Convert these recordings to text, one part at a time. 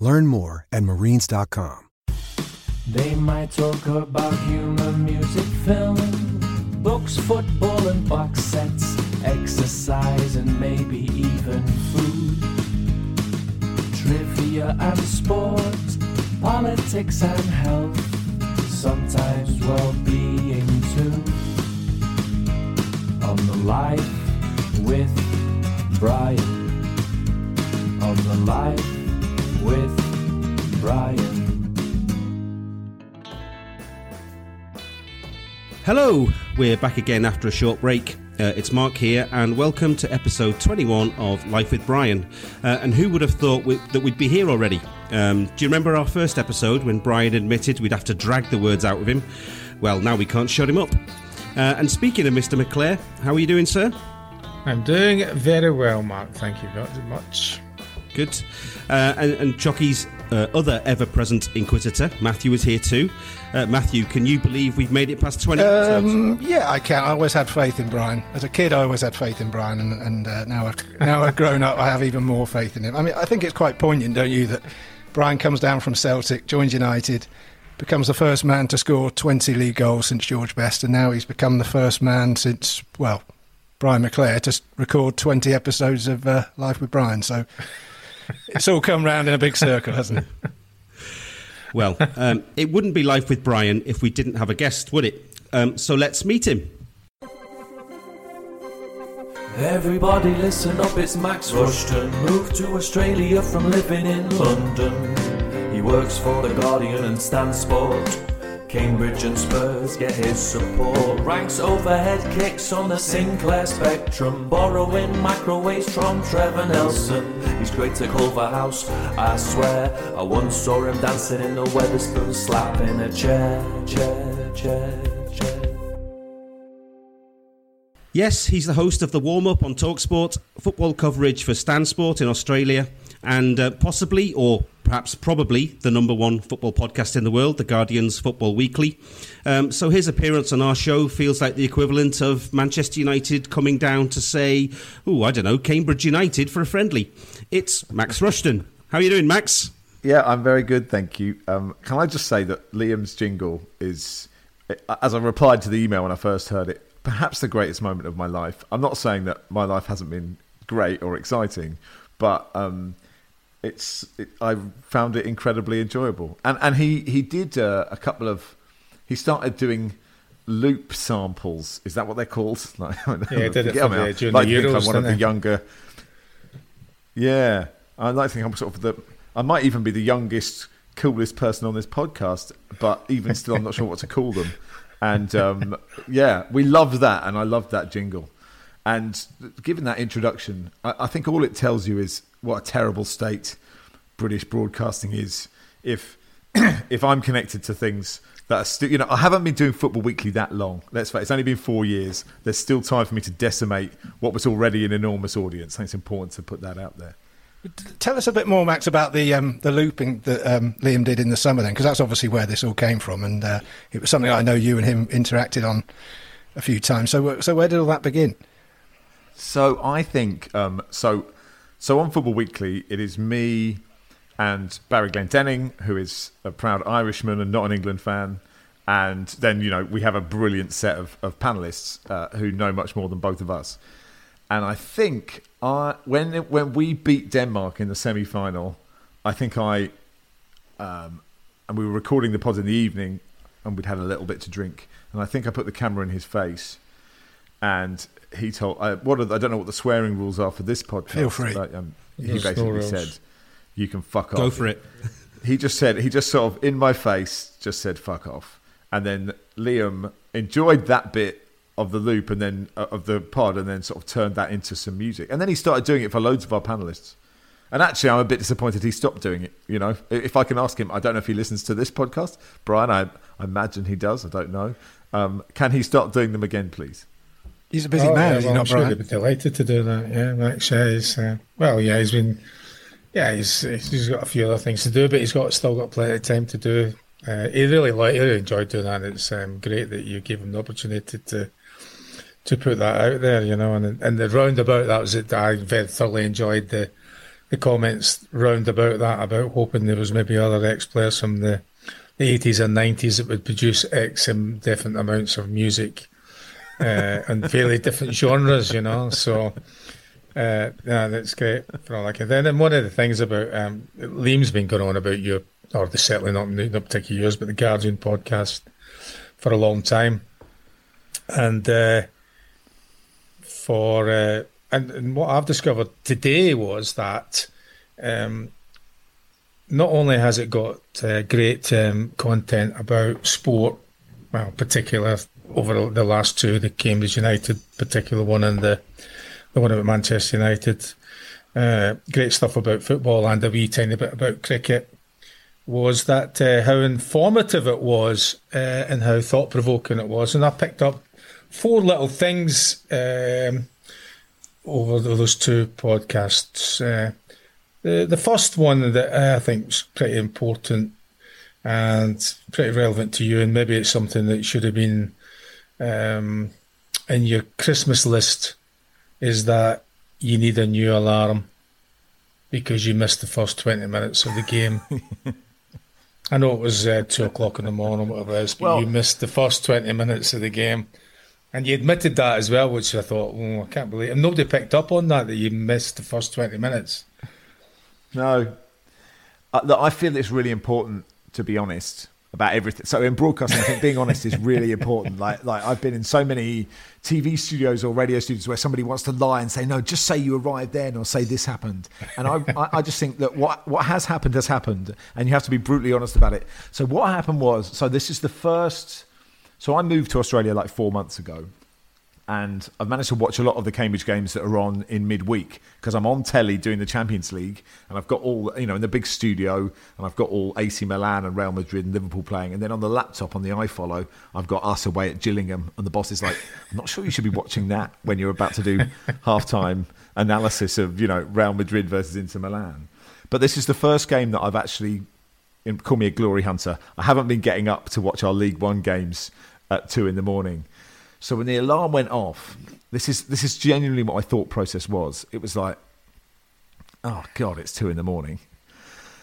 Learn more at marines.com. They might talk about humor, music, film, books, football, and box sets, exercise, and maybe even food. Trivia and sport, politics and health, sometimes well being too. On the Life with Brian. On the Life with Brian. Hello, we're back again after a short break. Uh, it's Mark here, and welcome to episode 21 of Life with Brian. Uh, and who would have thought we, that we'd be here already? Um, do you remember our first episode when Brian admitted we'd have to drag the words out of him? Well, now we can't shut him up. Uh, and speaking of Mr. McClair, how are you doing, sir? I'm doing very well, Mark. Thank you very much. Good. Uh, and, and uh, other ever present inquisitor, Matthew, is here too. Uh, Matthew, can you believe we've made it past 20 um, Yeah, I can. I always had faith in Brian. As a kid, I always had faith in Brian, and, and uh, now, I've, now I've grown up, I have even more faith in him. I mean, I think it's quite poignant, don't you, that Brian comes down from Celtic, joins United, becomes the first man to score 20 league goals since George Best, and now he's become the first man since, well, Brian McClair to record 20 episodes of uh, Life with Brian. So it's all come round in a big circle, hasn't it? Well, um, it wouldn't be life with Brian if we didn't have a guest, would it? Um, so let's meet him. Everybody listen up, it's Max Rushden. Moved to Australia from living in London. He works for The Guardian and Stan Sport. Cambridge and Spurs get his support. Ranks overhead kicks on the Sinclair spectrum. Borrowing microwaves from Trevor Nelson. He's great to Culverhouse, I swear. I once saw him dancing in the Wetherspoon, slapping a chair, chair, chair, chair. Yes, he's the host of the warm up on Talksport, football coverage for Stan Sport in Australia, and uh, possibly, or perhaps probably the number one football podcast in the world, The Guardian's Football Weekly. Um, so his appearance on our show feels like the equivalent of Manchester United coming down to say, oh, I don't know, Cambridge United for a friendly. It's Max Rushden. How are you doing, Max? Yeah, I'm very good, thank you. Um, can I just say that Liam's jingle is, as I replied to the email when I first heard it, perhaps the greatest moment of my life. I'm not saying that my life hasn't been great or exciting, but um, it's it, I found it incredibly enjoyable. And and he he did uh, a couple of he started doing loop samples. Is that what they're called? Like, yeah, did it for the, during like the Euros, I'm one of the younger. Yeah, I like to think I'm sort of the. I might even be the youngest, coolest person on this podcast, but even still, I'm not sure what to call them. And um, yeah, we loved that, and I loved that jingle. And given that introduction, I, I think all it tells you is what a terrible state British broadcasting is. If if I'm connected to things that are still, you know, I haven't been doing Football Weekly that long. Let's face, it's only been four years. There's still time for me to decimate what was already an enormous audience. I think it's important to put that out there. Tell us a bit more, Max, about the um, the looping that um, Liam did in the summer, then, because that's obviously where this all came from, and uh, it was something I know you and him interacted on a few times. So, so where did all that begin? So I think um, so. So on Football Weekly, it is me and Barry Glendenning, who is a proud Irishman and not an England fan. And then, you know, we have a brilliant set of, of panelists uh, who know much more than both of us. And I think I, when when we beat Denmark in the semi final, I think I, um, and we were recording the pod in the evening, and we'd had a little bit to drink, and I think I put the camera in his face, and he told, I, what the, I don't know what the swearing rules are for this podcast. Feel free. But, um, he basically said, "You can fuck off." Go for it. he just said, he just sort of in my face, just said, "Fuck off," and then Liam enjoyed that bit of the loop and then uh, of the pod and then sort of turned that into some music. And then he started doing it for loads of our panelists. And actually, I'm a bit disappointed he stopped doing it. You know, if I can ask him, I don't know if he listens to this podcast, Brian. I, I imagine he does. I don't know. Um, can he start doing them again, please? He's a busy oh, man, yeah, is well, he not, I'm sure he'd be delighted to do that. Yeah, Max. Yeah, he's, uh, well, yeah, he's been, yeah, he's he's got a few other things to do, but he's got still got plenty of time to do. Uh, he really like, he really enjoyed doing that. It's um, great that you gave him the opportunity to to put that out there, you know. And and the roundabout that was it. I very thoroughly enjoyed the the comments round about that about hoping there was maybe other ex players from the the eighties and nineties that would produce X different amounts of music uh, and fairly different genres, you know. So. Uh, yeah, that's great for all I can. Then, and one of the things about um, Liam's been going on about you, or the certainly not not particularly yours, but the Guardian podcast for a long time, and uh, for uh, and, and, what I've discovered today was that um, not only has it got uh, great um, content about sport, well, particular over the last two, the Cambridge United particular one and the the one about Manchester United, uh, great stuff about football and a wee tiny bit about cricket. Was that uh, how informative it was uh, and how thought provoking it was, and I picked up four little things um, over those two podcasts. Uh, the the first one that I think is pretty important and pretty relevant to you, and maybe it's something that should have been um, in your Christmas list, is that you need a new alarm because you missed the first twenty minutes of the game. I know it was uh, two o'clock in the morning, whatever it is, but well, you missed the first twenty minutes of the game. And you admitted that as well, which I thought, oh, I can't believe. And nobody picked up on that, that you missed the first 20 minutes. No. Uh, I feel it's really important, to be honest, about everything. So in broadcasting, I think being honest is really important. Like, like I've been in so many TV studios or radio studios where somebody wants to lie and say, no, just say you arrived then or say this happened. And I, I just think that what, what has happened has happened and you have to be brutally honest about it. So what happened was, so this is the first so I moved to Australia like four months ago, and I've managed to watch a lot of the Cambridge games that are on in midweek because I'm on telly doing the Champions League, and I've got all you know in the big studio, and I've got all AC Milan and Real Madrid and Liverpool playing, and then on the laptop on the iFollow, I've got us away at Gillingham, and the boss is like, "I'm not sure you should be watching that when you're about to do halftime analysis of you know Real Madrid versus Inter Milan." But this is the first game that I've actually call me a glory hunter. I haven't been getting up to watch our League One games at two in the morning. So when the alarm went off, this is this is genuinely what my thought process was. It was like, oh god, it's two in the morning.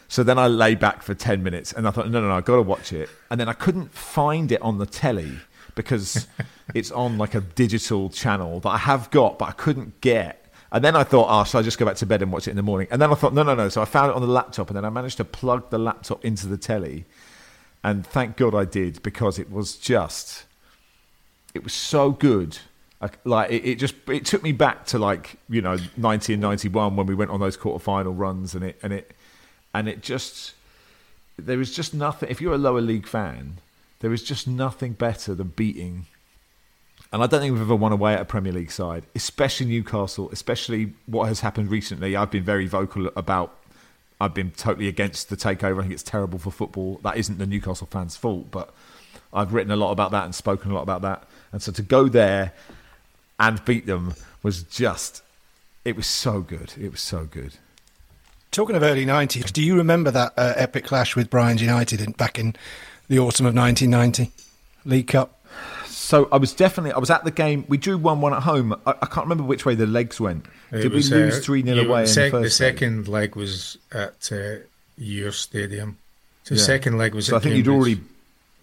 So then I lay back for ten minutes, and I thought, no, no, no, I've got to watch it. And then I couldn't find it on the telly because it's on like a digital channel that I have got, but I couldn't get. And then I thought, oh, should I just go back to bed and watch it in the morning? And then I thought, no, no, no. So I found it on the laptop, and then I managed to plug the laptop into the telly and thank God I did because it was just, it was so good. like it, it, just it took me back to like you know ninety and ninety one when we went on those quarterfinal runs and it and it and it just there is just nothing. If you're a lower league fan, there is just nothing better than beating. And I don't think we've ever won away at a Premier League side, especially Newcastle, especially what has happened recently. I've been very vocal about I've been totally against the takeover. I think it's terrible for football. That isn't the Newcastle fans' fault, but I've written a lot about that and spoken a lot about that. And so to go there and beat them was just, it was so good. It was so good. Talking of early 90s, do you remember that uh, epic clash with Brian's United in, back in the autumn of 1990? League Cup? So I was definitely I was at the game. We drew one one at home. I, I can't remember which way the legs went. It Did was, we lose uh, three 0 away sec- in the first? The leg? second leg was at uh, your stadium. So the Yeah. second leg was. So at I think you'd already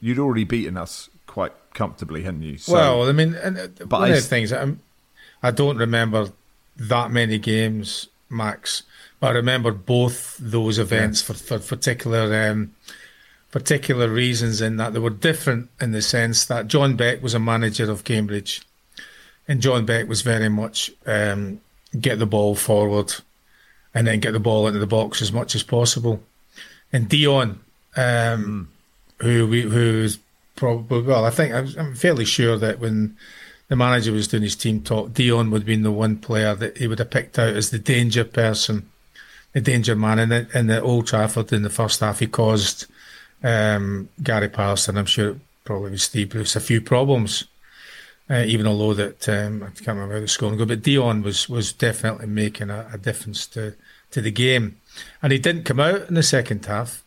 you'd already beaten us quite comfortably, hadn't you? So, well, I mean, uh, But one I of the things I'm, I don't remember that many games, Max, but I remember both those events for, for particular um, particular reasons. In that they were different in the sense that John Beck was a manager of Cambridge, and John Beck was very much um, get the ball forward, and then get the ball into the box as much as possible. And Dion, um, who we who's probably well, I think I'm, fairly sure that when the manager was doing his team talk, Dion would have been the one player that he would have picked out as the danger person, the danger man. In the, in the Old Trafford in the first half, he caused um, Gary Pallister, I'm sure probably was Steve Bruce, a few problems. Uh, even although that um, I can't remember how the score go, but Dion was was definitely making a, a difference to to the game, and he didn't come out in the second half.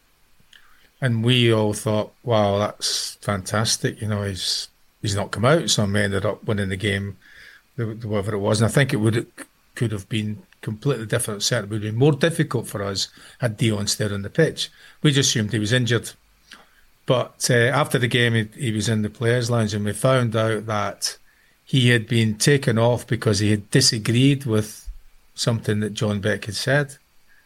And we all thought, wow, that's fantastic. You know, he's he's not come out, so we ended up winning the game, whatever it was. And I think it would could have been completely different. Certainly, would have been more difficult for us had Dion stayed on the pitch. We just assumed he was injured. But uh, after the game, he, he was in the players' lounge, and we found out that he had been taken off because he had disagreed with something that John Beck had said.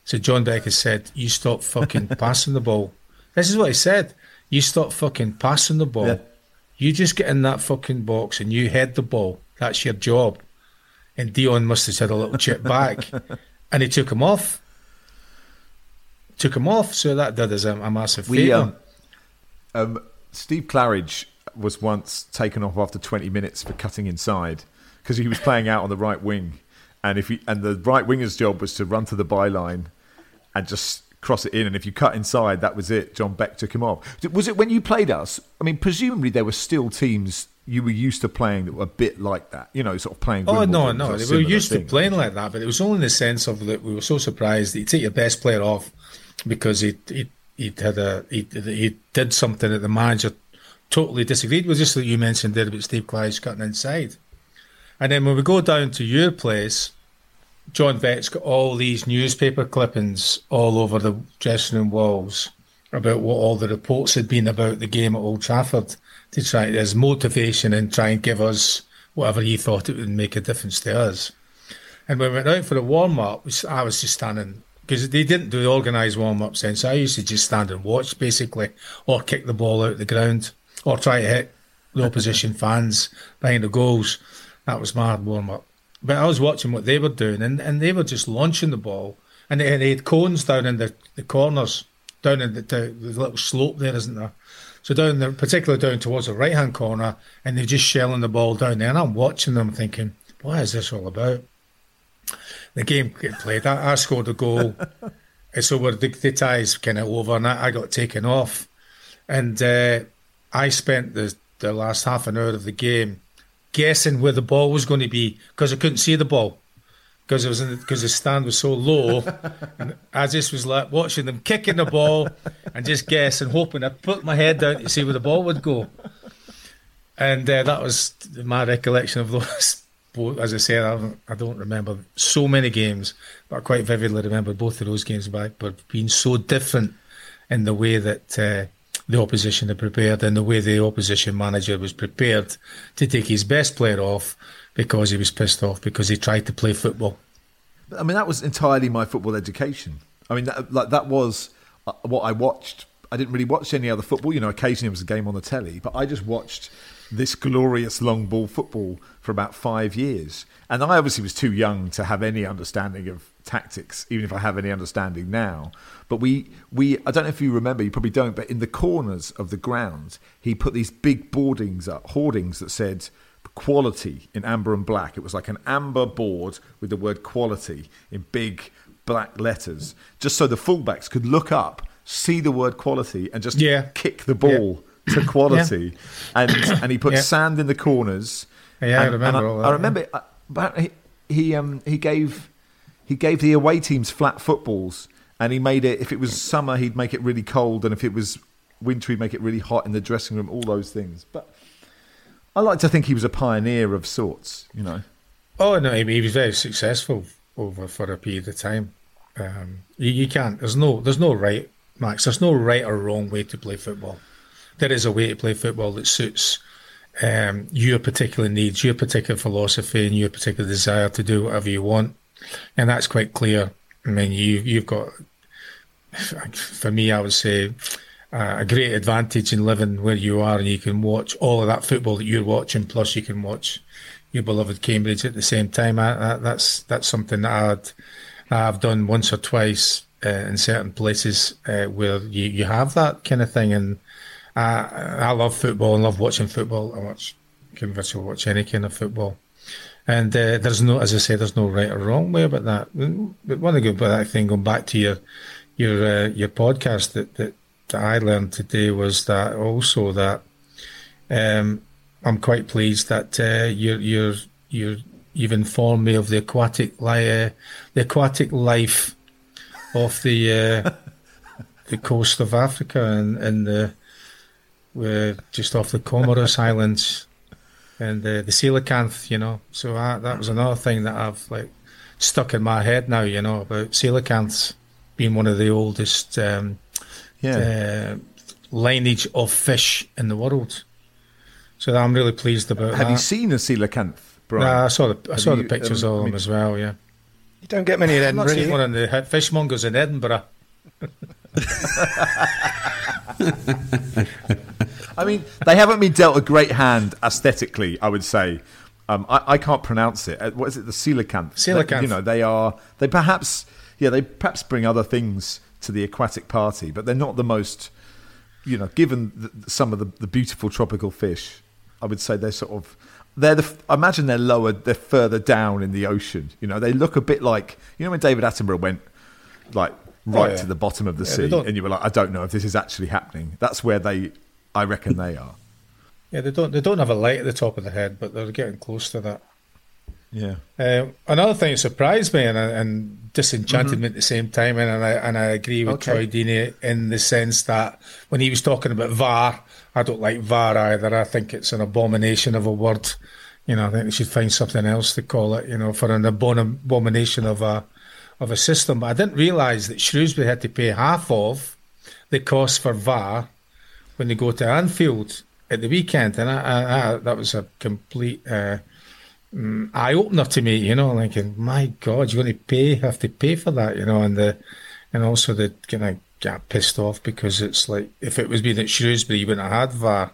So John Beck had said, "You stop fucking passing the ball." This is what he said. You stop fucking passing the ball. Yeah. You just get in that fucking box and you head the ball. That's your job. And Dion must have said a little chip back, and he took him off. Took him off, so that did us a, a massive we favour. um, um, Steve Claridge was once taken off after 20 minutes for cutting inside because he was playing out on the right wing, and if he and the right winger's job was to run to the byline and just cross it in, and if you cut inside, that was it. John Beck took him off. Was it when you played us? I mean, presumably there were still teams you were used to playing that were a bit like that. You know, sort of playing. Oh no, no, we were used to playing like that, but it was only in the sense of that we were so surprised that you take your best player off because he he he had a he, he did something that the manager totally disagreed with, just like you mentioned there about Steve Clyde's cutting inside. And then when we go down to your place, John Beck's got all these newspaper clippings all over the dressing room walls about what all the reports had been about the game at Old Trafford to try as motivation and try and give us whatever he thought it would make a difference to us. And when we went out for the warm up, I was just standing because they didn't do the organised warm ups then, so I used to just stand and watch basically, or kick the ball out of the ground, or try to hit the opposition fans behind the goals. That was my warm up. But I was watching what they were doing, and, and they were just launching the ball, and they, they had cones down in the, the corners, down in the, the, the little slope there, isn't there? So down there, particularly down towards the right hand corner, and they're just shelling the ball down there, and I'm watching them thinking, what is this all about? The game get played. I, I scored a goal. and so we're the, the tie's kind of over, and I, I got taken off. And uh, I spent the, the last half an hour of the game guessing where the ball was going to be because I couldn't see the ball because it was because the stand was so low. and I just was like watching them kicking the ball and just guessing, hoping I put my head down to see where the ball would go. And uh, that was my recollection of those. both- As I said, I don't, I don't remember so many games, but I quite vividly remember both of those games back, but being so different in the way that uh, the opposition had prepared and the way the opposition manager was prepared to take his best player off because he was pissed off because he tried to play football. I mean, that was entirely my football education. I mean, that, like that was uh, what I watched. I didn't really watch any other football. You know, occasionally it was a game on the telly, but I just watched this glorious long ball football for about five years. And I obviously was too young to have any understanding of tactics, even if I have any understanding now. But we, we, I don't know if you remember, you probably don't, but in the corners of the ground, he put these big boardings up, hoardings that said quality in amber and black. It was like an amber board with the word quality in big black letters, just so the fullbacks could look up, see the word quality, and just Yeah. kick the ball to quality. And and he put Yeah. sand in the corners. Yeah, I And- and remember all that, I remember. uh, But he he, um, he gave he gave the away teams flat footballs. and he made it. If it was summer, he'd make it really cold, and if it was winter, he'd make it really hot in the dressing room. All those things, but I like to think he was a pioneer of sorts. You know. Oh no, he he was very successful over for a period of time. Um, you, you can't. There's no. There's no right, Max. There's no right or wrong way to play football. There is a way to play football that suits um, your particular needs, your particular philosophy, and your particular desire to do whatever you want, and that's quite clear. I mean, you you've got. For me, I would say uh, a great advantage in living where you are, and you can watch all of that football that you're watching. Plus, you can watch your beloved Cambridge at the same time. I, I, that's that's something that I'd, I've done once or twice uh, in certain places uh, where you, you have that kind of thing. And I, I love football and love watching football. I watch, can virtually watch any kind of football. And uh, there's no, as I say, there's no right or wrong way about that. But one of the good about that thing, going back to your your uh, your podcast that, that that I learned today was that also that um, I'm quite pleased that uh, you're you're you're you've informed me of the aquatic li- uh, the aquatic life of the uh, the coast of Africa and and the we're just off the Comoros Islands and uh, the coelacanth, you know. So I, that was another thing that I've like stuck in my head now, you know, about coelacanths being one of the oldest um, Yeah. uh, lineage of fish in the world. So I'm really pleased about Have that. you seen a coelacanth, Brian? Nah, I saw the I Have saw you, the pictures um, of I them mean- as well. Yeah, You don't get many in I've not seen one in the fishmongers in Edinburgh. I mean, they haven't been dealt a great hand aesthetically. I would say. Um, I, I can't pronounce it. Uh, What is it? The coelacanth. Coelacanth. You know, they are. They perhaps. Yeah, they perhaps bring other things to the aquatic party, but they're not the most. You know, given the, some of the, the beautiful tropical fish, I would say they're sort of. They're the. I imagine they're lower. They're further down in the ocean. You know, they look a bit like. You know, when David Attenborough went, like right yeah. to the bottom of the Yeah, sea, and you were like, I don't know if this is actually happening. That's where they. I reckon they are. Yeah, they don't they don't have a light at the top of the head, but they're getting close to that. Yeah. Uh, another thing that surprised me and, and disenchanted me at the same time, and and I and I agree with Mm-hmm. Okay. Troy Deeney in the sense that when he was talking about VAR, I don't like VAR either. I think it's an abomination of a word. You know, I think they should find something else to call it. You know, for an abomination of a of a system. But I didn't realise that Shrewsbury had to pay half of the cost for VAR when they go to Anfield at the weekend, and I, I, I, that was a complete. Uh, eye opener to me, you know, thinking, my God, you're going to pay, have to pay for that, you know, and the, and also the kind of got pissed off because it's like if it was being at Shrewsbury, you wouldn't have had VAR.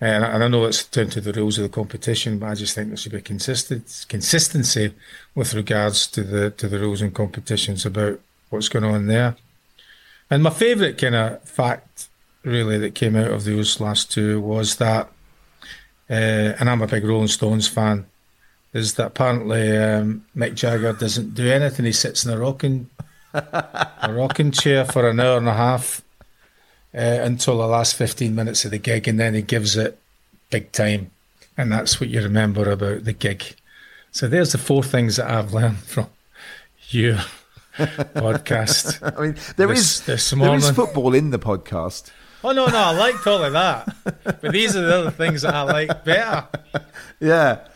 And, I- and I know it's down to the rules of the competition, but I just think there should be consistent consistency with regards to the to the rules and competitions about what's going on there. And my favourite kind of fact, really, that came out of those last two was that, uh, and I'm a big Rolling Stones fan, is that apparently um, Mick Jagger doesn't do anything. He sits in a rocking a rocking chair for an hour and a half uh, until the last 15 minutes of the gig, and then he gives it big time. And that's what you remember about the gig. So there's the four things that I've learned from you. podcast. I mean, there This- is this there is football in the podcast. Oh, no, no, I liked all of that. But these are the other things that I like better. Yeah.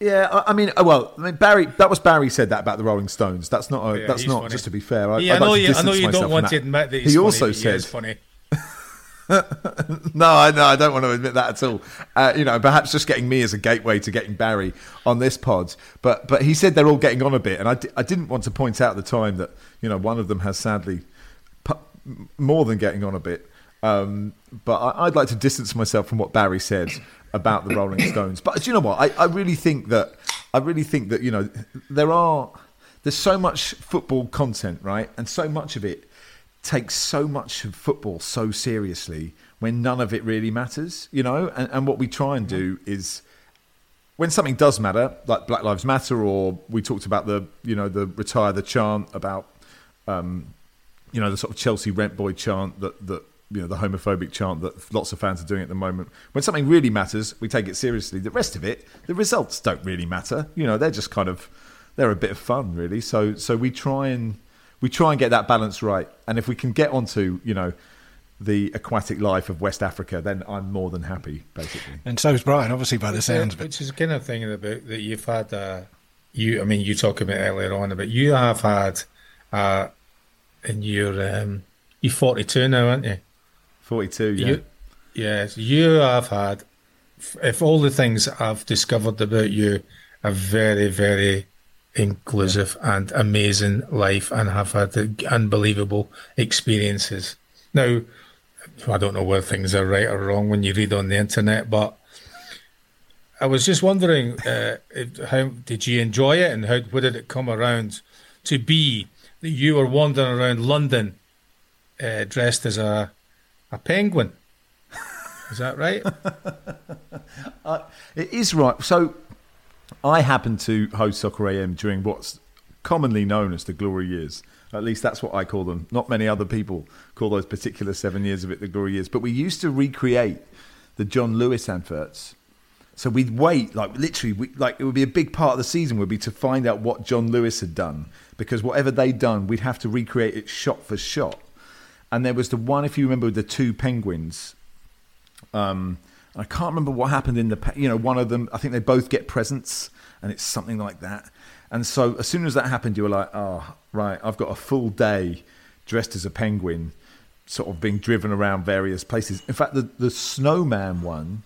Yeah, I, I mean, uh, well, I mean, Barry. That was Barry said that about the Rolling Stones. That's not. A, Yeah, that's not funny. just to be fair. I, Yeah, I like know to you, I know you don't want to admit that he funny, also said, is funny. "No, I know, I don't want to admit that at all." Uh, you know, perhaps just getting me as a gateway to getting Barry on this pod. But but he said they're all getting on a bit, and I, I didn't want to point out at the time that you know one of them has sadly more than getting on a bit. Um, but I, I'd like to distance myself from what Barry said about the Rolling Stones. But do you know what? I, I really think that I really think that you know there are there's so much football content, right, and so much of it takes so much of football so seriously when none of it really matters, you know. And, and what we try and do is when something does matter, like Black Lives Matter, or we talked about the you know the retire the chant about um, you know the sort of Chelsea rent boy chant that that you know the homophobic chant that lots of fans are doing at the moment. When something really matters, we take it seriously. The rest of it, the results don't really matter. You know, they're just kind of they're a bit of fun, really. So so we try and we try and get that balance right. And if we can get onto, you know, the aquatic life of West Africa, then I'm more than happy, basically. And so is Brian, obviously, by the sounds of it. Which is kind of thing about that you've had. Uh, you, I mean, you talk about earlier on about you have had, uh, and you're um, you're 42 now, aren't you? 42, yeah. You, yes, you have had. If all the things I've discovered about you, a very, very inclusive and amazing life, and have had unbelievable experiences. Now, I don't know whether things are right or wrong when you read on the internet, but I was just wondering, uh, if, how did you enjoy it, and how where did it come around to be that you were wandering around London uh, dressed as a a penguin? Is that right? uh, it is right. So, I happened to host Soccer AM during what's commonly known as the glory years. At least that's what I call them. Not many other people call those particular seven years of it the glory years. But we used to recreate the John Lewis adverts. So we'd wait, like literally, we, like it would be a big part of the season would be to find out what John Lewis had done because whatever they'd done, we'd have to recreate it shot for shot. And there was the one, if you remember, the two penguins. Um, I can't remember what happened in the, you know, one of them. I think they both get presents, and it's something like that. And so as soon as that happened, you were like, oh, right, I've got a full day dressed as a penguin, sort of being driven around various places. In fact, the, the snowman one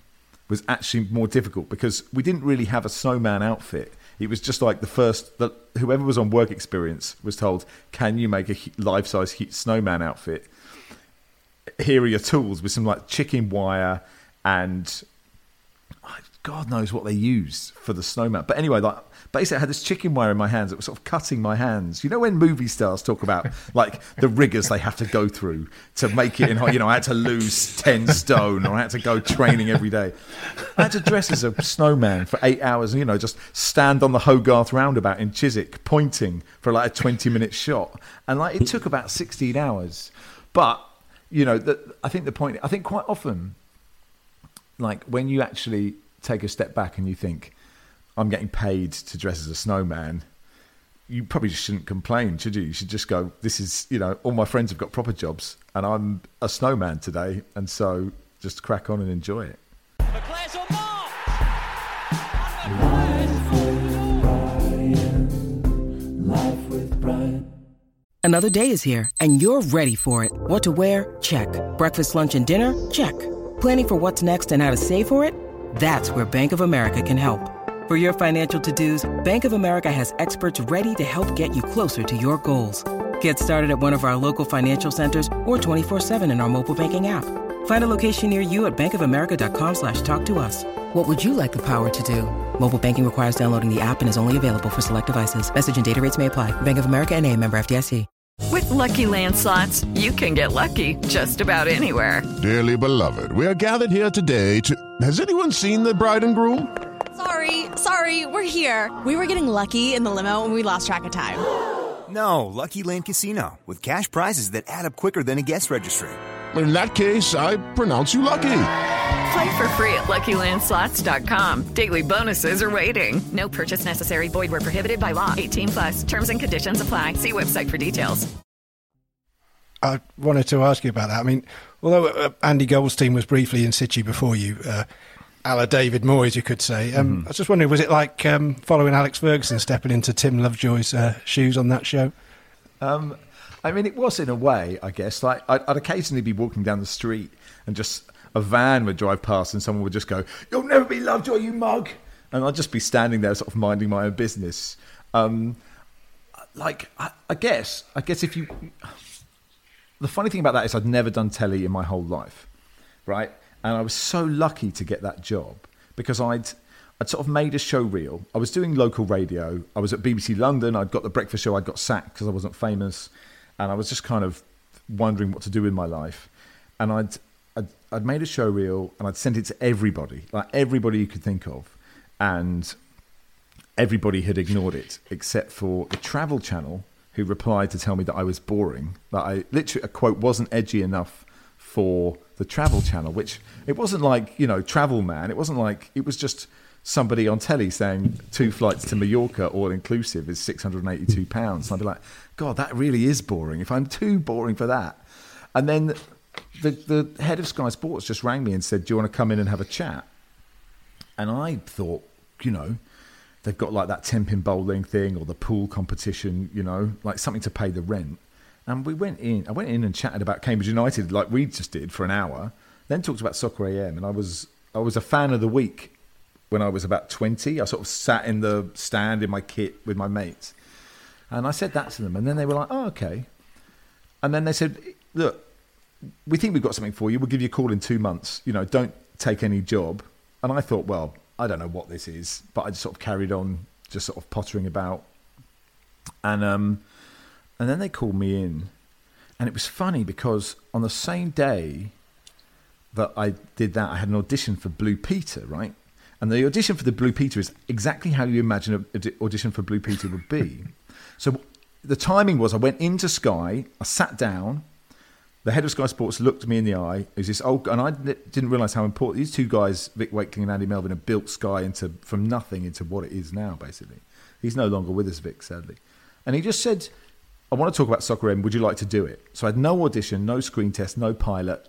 was actually more difficult because we didn't really have a snowman outfit. It was just like the first that whoever was on work experience was told, "Can you make a life size snowman outfit?" Here are your tools with some like chicken wire and God knows what they used for the snowman. But anyway, like basically I had this chicken wire in my hands that was sort of cutting my hands. You know when movie stars talk about like the rigors they have to go through to make it in you know, I had to lose ten stone or I had to go training every day. I had to dress as a snowman for eight hours and you know, just stand on the Hogarth roundabout in Chiswick pointing for like a twenty minute shot. And like it took about sixteen hours. But, you know, the, I think the point I think quite often like when you actually take a step back and you think I'm getting paid to dress as a snowman, you probably shouldn't complain, should you? You should just go, this is, you know, all my friends have got proper jobs and I'm a snowman today. And so just crack on and enjoy it. Another day is here and you're ready for it. What to wear? Check. Breakfast, lunch, and dinner? Check. Planning for what's next and how to save for it? That's where Bank of America can help. For your financial to-dos, Bank of America has experts ready to help get you closer to your goals. Get started at one of our local financial centers or 24-7 in our mobile banking app. Find a location near you at bankofamerica.com slash talk to us. What would you like the power to do? Mobile banking requires downloading the app and is only available for select devices. Message and data rates may apply. Bank of America and a member FDIC. With Lucky Land slots, you can get lucky just about anywhere. Dearly beloved, we are gathered here today to... Has anyone seen the bride and groom? Sorry, sorry, we're here. We were getting lucky in the limo and we lost track of time. No, Lucky Land Casino, with cash prizes that add up quicker than a guest registry. In that case, I pronounce you lucky. Play for free at LuckyLandSlots.com. Daily bonuses are waiting. No purchase necessary. Void where prohibited by law. 18 plus. Terms and conditions apply. See website for details. I wanted to ask you about that. I mean, although uh, Andy Goldstein was briefly in situ before you, uh, a la David Moyes, you could say. Um, mm-hmm. I was just wondering, was it like um, following Alex Ferguson stepping into Tim Lovejoy's uh, shoes on that show? Um, I mean, it was in a way, I guess. Like I'd, I'd, occasionally be walking down the street and just a van would drive past and someone would just go, "You'll never be Lovejoy, you mug," and I'd just be standing there, sort of minding my own business. Um, like I, I guess, I guess if you, the funny thing about that is I'd never done telly in my whole life, right? And I was so lucky to get that job because I'd I'd sort of made a show reel. I was doing local radio. I was at BBC London. I'd got the breakfast show. I'd got sacked because I wasn't famous, and I was just kind of wondering what to do with my life. And I'd, I'd I'd made a show reel and I'd sent it to everybody, like everybody you could think of, and everybody had ignored it except for the Travel Channel, who replied to tell me that I was boring. That I literally a quote wasn't edgy enough for the Travel Channel, which it wasn't like you know Travel Man. It wasn't like it was just somebody on telly saying two flights to Mallorca all inclusive is six hundred and eighty two pounds. I'd be like, God, that really is boring. If I'm too boring for that, and then the the head of Sky Sports just rang me and said, "Do you want to come in and have a chat?" And I thought, you know, they've got like that ten pin bowling thing or the pool competition, you know, like something to pay the rent. And we went in. I went in and chatted about Cambridge United like we just did for an hour. Then talked about Soccer AM, and I was I was a fan of the week when I was about twenty. I sort of sat in the stand in my kit with my mates, and I said that to them, and then they were like, "Oh, okay." And then they said, "Look, we think we've got something for you. We'll give you a call in two months. You know, don't take any job." And I thought, well, I don't know what this is, but I just sort of carried on, just sort of pottering about, and um, and then they called me in, and it was funny because on the same day that I did that, I had an audition for Blue Peter, right? And the audition for the Blue Peter is exactly how you imagine an audition for Blue Peter would be. so the timing was I went into Sky, I sat down, the head of Sky Sports looked me in the eye. Is this old? And I didn't realise how important these two guys, Vic Wakeling and Andy Melvin, have built Sky into from nothing into what it is now. Basically, he's no longer with us, Vic, sadly. And he just said, "I want to talk about Soccer AM. Would you like to do it?" So I had no audition, no screen test, no pilot,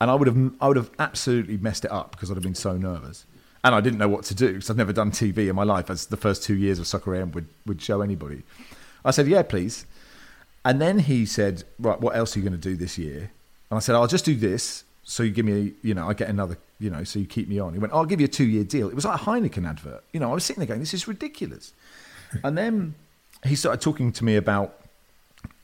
and I would have I would have absolutely messed it up because I'd have been so nervous, and I didn't know what to do because I've never done TV in my life. As the first two years of Soccer AM would would show anybody, I said, "Yeah, please." And then he said, "Right, what else are you going to do this year?" And I said, "I'll just do this. So you give me, you know, I get another, you know, so you keep me on." He went, "I'll give you a two-year deal." It was like a Heineken advert. You know, I was sitting there going, "This is ridiculous." and then he started talking to me about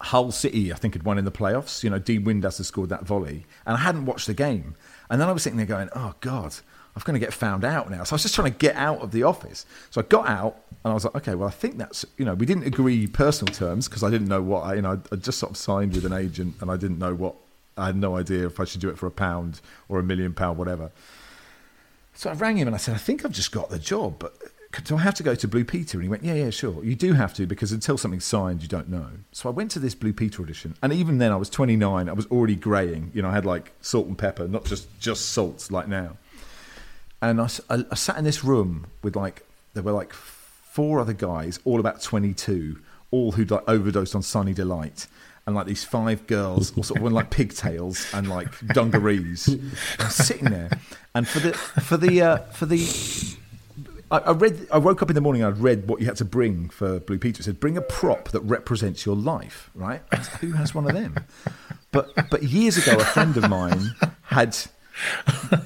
Hull City, I think, had won in the playoffs. You know, Dean Windass scored that volley, and I hadn't watched the game. And then I was sitting there going, "Oh God, I'm going to get found out now." So I was just trying to get out of the office. So I got out, and I was like, "Okay, well, I think that's you know, we didn't agree personal terms because I didn't know what I, you know, I just sort of signed with an agent, and I didn't know what. I had no idea if I should do it for a pound or a million pound, whatever. So I rang him and I said, "I think I've just got the job, but." Do I have to go to Blue Peter? And he went, yeah, yeah, sure. You do have to because until something's signed, you don't know. So I went to this Blue Peter audition, and even then, I was 29. I was already greying. You know, I had like salt and pepper, not just just salts like now. And I, I, I sat in this room with like there were like four other guys, all about 22, all who'd like overdosed on Sunny Delight. And like these five girls, all sort of wearing like pigtails and like dungarees, sitting there. And for the for the uh, for the I, I read. I woke up in the morning. and I'd read what you had to bring for Blue Peter. It said, "Bring a prop that represents your life." Right? Who has one of them? But but years ago, a friend of mine had.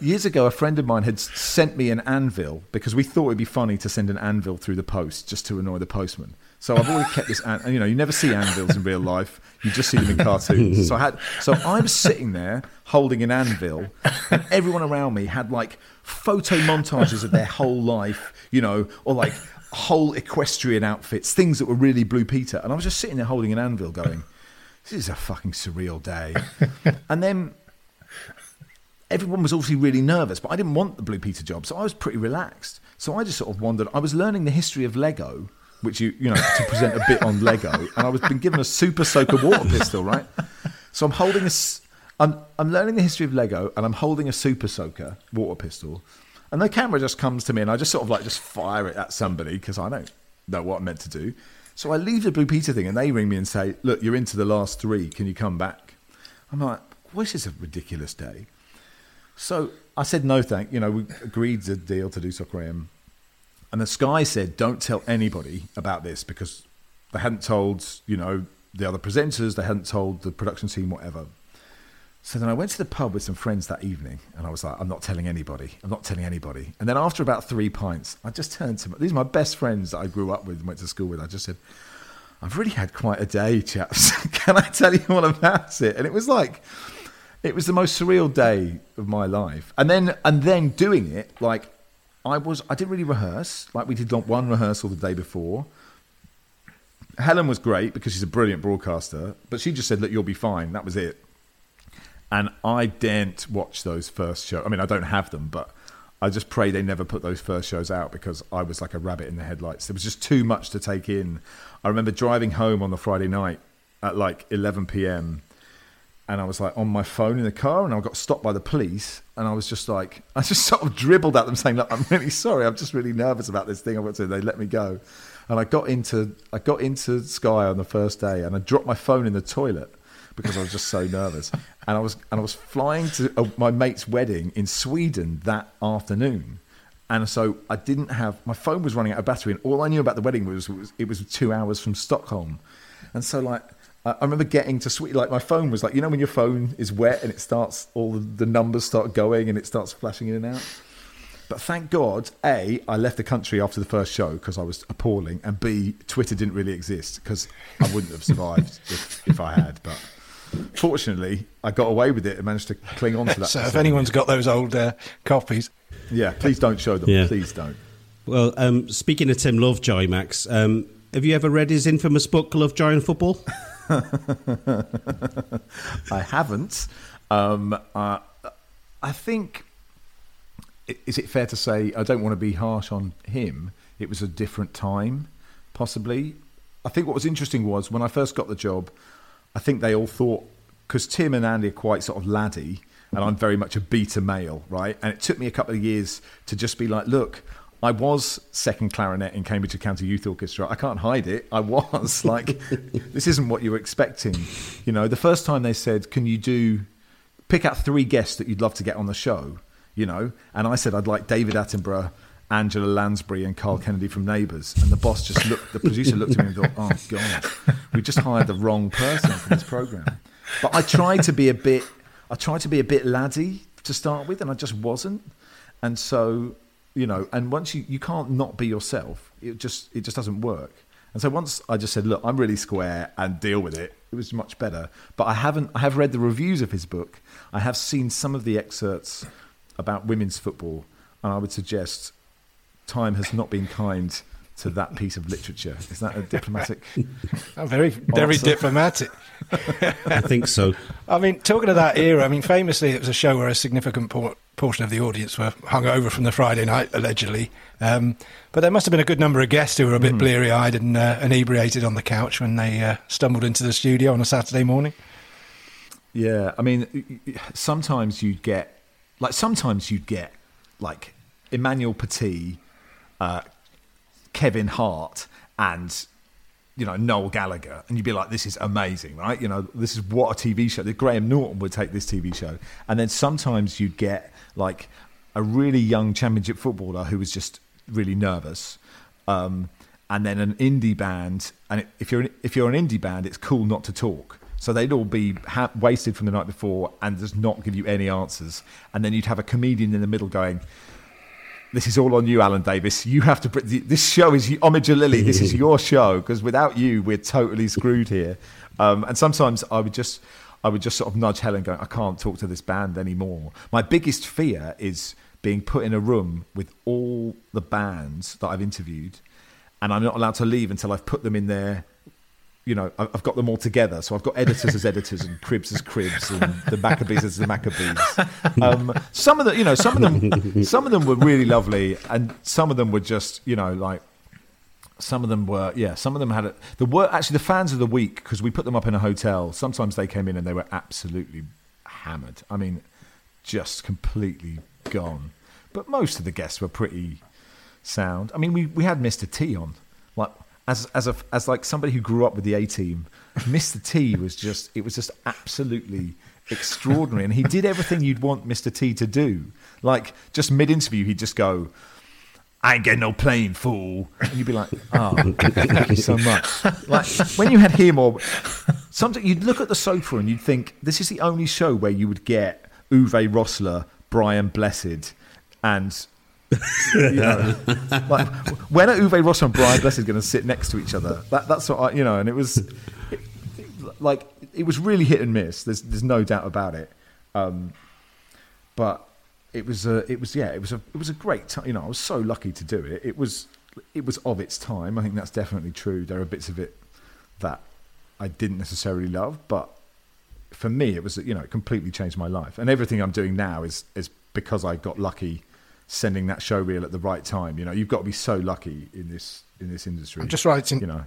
Years ago, a friend of mine had sent me an anvil because we thought it'd be funny to send an anvil through the post just to annoy the postman. So I've always kept this. An- you know, you never see anvils in real life; you just see them in cartoons. So I had. So I'm sitting there holding an anvil, and everyone around me had like photo montages of their whole life, you know, or like whole equestrian outfits, things that were really Blue Peter. And I was just sitting there holding an anvil, going, "This is a fucking surreal day." and then everyone was obviously really nervous, but I didn't want the Blue Peter job, so I was pretty relaxed. So I just sort of wondered. I was learning the history of Lego, which you you know to present a bit on Lego, and I was been given a Super Soaker water pistol, right? So I'm holding a. I'm I'm learning the history of Lego, and I'm holding a Super Soaker water pistol, and the camera just comes to me, and I just sort of like just fire it at somebody because I don't know what I'm meant to do. So I leave the Blue Peter thing, and they ring me and say, "Look, you're into the last three. Can you come back?" I'm like, well, "This is a ridiculous day." So I said no, thank. You know, we agreed the deal to do Soccer AM, and the Sky said, "Don't tell anybody about this because they hadn't told you know the other presenters, they hadn't told the production team, whatever." So then I went to the pub with some friends that evening, and I was like, "I'm not telling anybody. I'm not telling anybody." And then after about three pints, I just turned to these are my best friends that I grew up with, and went to school with. I just said, "I've really had quite a day, chaps. Can I tell you all about it?" And it was like it was the most surreal day of my life. And then and then doing it, like I was I didn't really rehearse. Like we did one rehearsal the day before. Helen was great because she's a brilliant broadcaster, but she just said, "Look, you'll be fine." That was it. And I daren't watch those first shows. I mean, I don't have them, but I just pray they never put those first shows out because I was like a rabbit in the headlights. There was just too much to take in. I remember driving home on the Friday night at like 11 p.m and I was like on my phone in the car, and I got stopped by the police, and I was just like, I just sort of dribbled at them, saying, "Look, I'm really sorry. I'm just really nervous about this thing I've got to." They let me go, and I got into I got into Sky on the first day, and I dropped my phone in the toilet because I was just so nervous, and I was and I was flying to uh, my mate's wedding in Sweden that afternoon. And so I didn't have my phone was running out of battery, and all I knew about the wedding was, was it was two hours from Stockholm, and so like I I remember getting to Sweden, like my phone was like you know when your phone is wet and it starts all the, the numbers start going and it starts flashing in and out. But thank God, A, I left the country after the first show because I was appalling, and B, Twitter didn't really exist because I wouldn't have survived if, if I had. But fortunately, I got away with it and managed to cling on to that. So if anyone's got those old uh, copies, yeah, please don't show them. Yeah. Please don't. Well, um, speaking of Tim Lovejoy, Max, um, have you ever read his infamous book, Lovejoy and Football? I haven't. Um, uh, I think. Is it fair to say I don't want to be harsh on him? It was a different time, possibly. I think what was interesting was when I first got the job. I think they all thought because Tim and Andy are quite sort of laddie, and I'm very much a beta male, right? And it took me a couple of years to just be like, look. I was second clarinet in Cambridge County Youth Orchestra. I can't hide it. I was like, this isn't what you were expecting. You know, the first time they said, "Can you do pick out three guests that you'd love to get on the show?" You know, and I said I'd like David Attenborough, Angela Lansbury, and Carl Kennedy from Neighbours. And the boss just looked, the producer looked at me and thought, "Oh God, we just hired the wrong person for this program." But I tried to be a bit, I tried to be a bit laddie to start with, and I just wasn't. And so, you know, and once you you can't not be yourself, it just it just doesn't work. And so once I just said, look, I'm really square and deal with it. It was much better. But I haven't. I have read the reviews of his book. I have seen some of the excerpts about women's football, and I would suggest time has not been kind to that piece of literature. Is that a diplomatic? Oh, very, very answer? diplomatic. I think so. I mean, talking of that era, I mean, famously, it was a show where a significant por- portion of the audience were hungover from the Friday night, allegedly. Um, but there must have been a good number of guests who were a bit bleary eyed and uh, inebriated on the couch when they uh, stumbled into the studio on a Saturday morning. Yeah, I mean, y- y- sometimes you'd get, like, sometimes you'd get, like, Emmanuel Petit, uh, Kevin Hart, and, you know, Noel Gallagher. And you'd be like, this is amazing, right? You know, this is what a TV show. That Graham Norton would take this TV show. And then sometimes you'd get, like, a really young championship footballer who was just really nervous. Um, and then an indie band, and if you're an, if you're an indie band, it's cool not to talk. So they'd all be ha- wasted from the night before and just not give you any answers. And then you'd have a comedian in the middle going, "This is all on you, Alan Davies. You have to. This show is Homage of Lily. This is your show because without you, we're totally screwed here." Um, and sometimes I would just, I would just sort of nudge Helen, going, "I can't talk to this band anymore." My biggest fear is being put in a room with all the bands that I've interviewed, and I'm not allowed to leave until I've put them in their you know, I've got them all together. So I've got editors as editors and cribs as cribs and the Maccabees as the Maccabees. Um, some of the, you know, some of them, some of them were really lovely, and some of them were just, you know, like some of them were, yeah, some of them had it. The were actually the fans of the week because we put them up in a hotel. Sometimes they came in and they were absolutely hammered. I mean, just completely gone. But most of the guests were pretty sound. I mean, we, we had Mr. T on, as as a as like somebody who grew up with the A team. Mr. T was just it was just absolutely extraordinary, and he did everything you'd want Mr. T to do. Like just mid interview, he'd just go. I ain't getting no plane, fool. And you'd be like, oh, thank you so much. Like, when you had him or something, you'd look at the sofa and you'd think, this is the only show where you would get Uwe Rossler, Brian Blessed, and you know, like when are Uwe Ross and Brian Blessed going to sit next to each other? That, that's what I, you know, and it was like it was really hit and miss. There's there's no doubt about it. Um, but it was a, it was yeah, it was a it was a great time. You know, I was so lucky to do it. It was it was of its time. I think that's definitely true. There are bits of it that I didn't necessarily love, but for me, it was you know it completely changed my life. And everything I'm doing now is is because I got lucky sending that show reel at the right time. You know, you've got to be so lucky in this in this industry. I'm just writing- You know,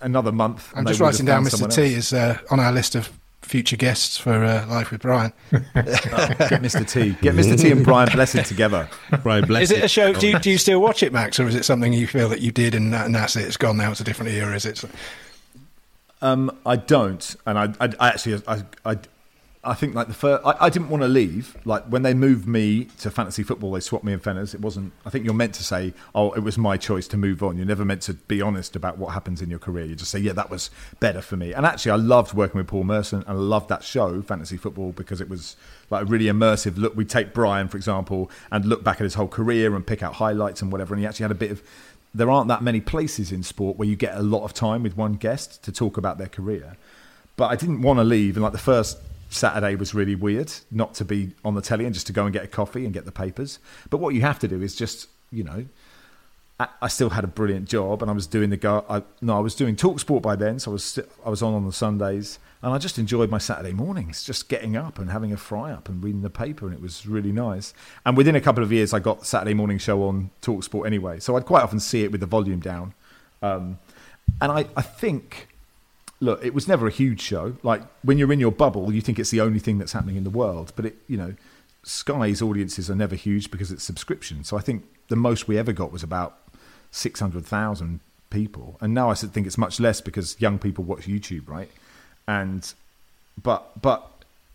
another month. I'm just they would have writing down Mr. T else. is uh, on our list of future guests for uh, Life with Brian. Oh, get Mr. T. Get Mr. T and Brian Blessed together. Brian Blessed. Is it a show? Do you, do you still watch it, Max, or is it something you feel that you did and, that, and that's it? It's gone now. It's a different era. Is it? Um, I don't, and I, I, I actually, I, I, I think like the first, I, I didn't want to leave. Like when they moved me to fantasy football, they swapped me in Fenners. It wasn't. I think you're meant to say, "Oh, it was my choice to move on." You're never meant to be honest about what happens in your career. You just say, "Yeah, that was better for me." And actually, I loved working with Paul Merson, and I loved that show, Fantasy Football, because it was like a really immersive look. We take Brian, for example, and look back at his whole career and pick out highlights and whatever. And he actually had a bit of. There aren't that many places in sport where you get a lot of time with one guest to talk about their career. But I didn't want to leave, and like the first Saturday was really weird not to be on the telly and just to go and get a coffee and get the papers. But what you have to do is just, you know, I, I still had a brilliant job and I was doing the go. I, no, I was doing Talksport by then, so I was I was on on the Sundays and I just enjoyed my Saturday mornings, just getting up and having a fry up and reading the paper, and it was really nice. And within a couple of years, I got Saturday morning show on Talksport anyway, so I'd quite often see it with the volume down. Um, and I, I think look, it was never a huge show. Like when you're in your bubble, you think it's the only thing that's happening in the world. But it, you know, Sky's audiences are never huge because it's subscription. So I think the most we ever got was about six hundred thousand people, and now I think it's much less because young people watch YouTube, right? And but but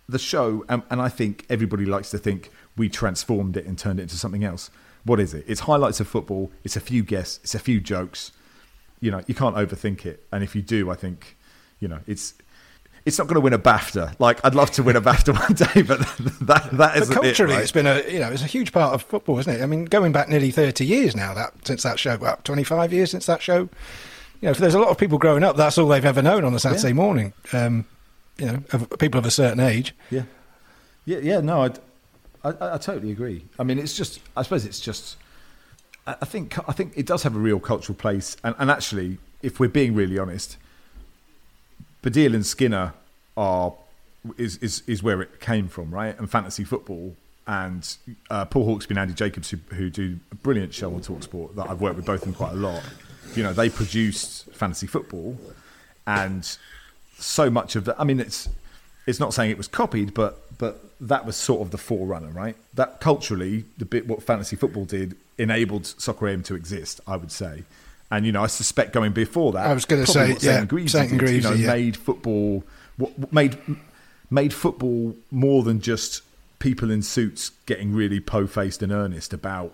the show, and, and I think everybody likes to think we transformed it and turned it into something else. What is it? It's highlights of football. It's a few guests. It's a few jokes. You know, you can't overthink it. And if you do, I think you know, it's it's not going to win a BAFTA. Like I'd love to win a BAFTA one day, but that that isn't but culturally, it, right? it's been a you know it's a huge part of football, isn't it? I mean, going back nearly thirty years now that since that show, well, twenty five years since that show. You know, there's a lot of people growing up. That's all they've ever known on a Saturday yeah. morning. Um, you know, of people of a certain age. Yeah, yeah, yeah. No, I'd, I, I, I totally agree. I mean, it's just. I suppose it's just. I think. I think it does have a real cultural place, and, and actually, if we're being really honest, Baddiel and Skinner are is, is is where it came from, right? And fantasy football and uh, Paul Hawksbee and Andy Jacobs, who, who do a brilliant show on Talksport that I've worked with both of them quite a lot. You know, they produced fantasy football, and so much of that. I mean, it's it's not saying it was copied, but but that was sort of the forerunner, right? That culturally, the bit what fantasy football did enabled Soccer AM to exist. I would say. And you know, I suspect going before that, I was going to say, yeah, Greaves St. did, you know, yeah. made football what, made made football more than just people in suits getting really po-faced and earnest about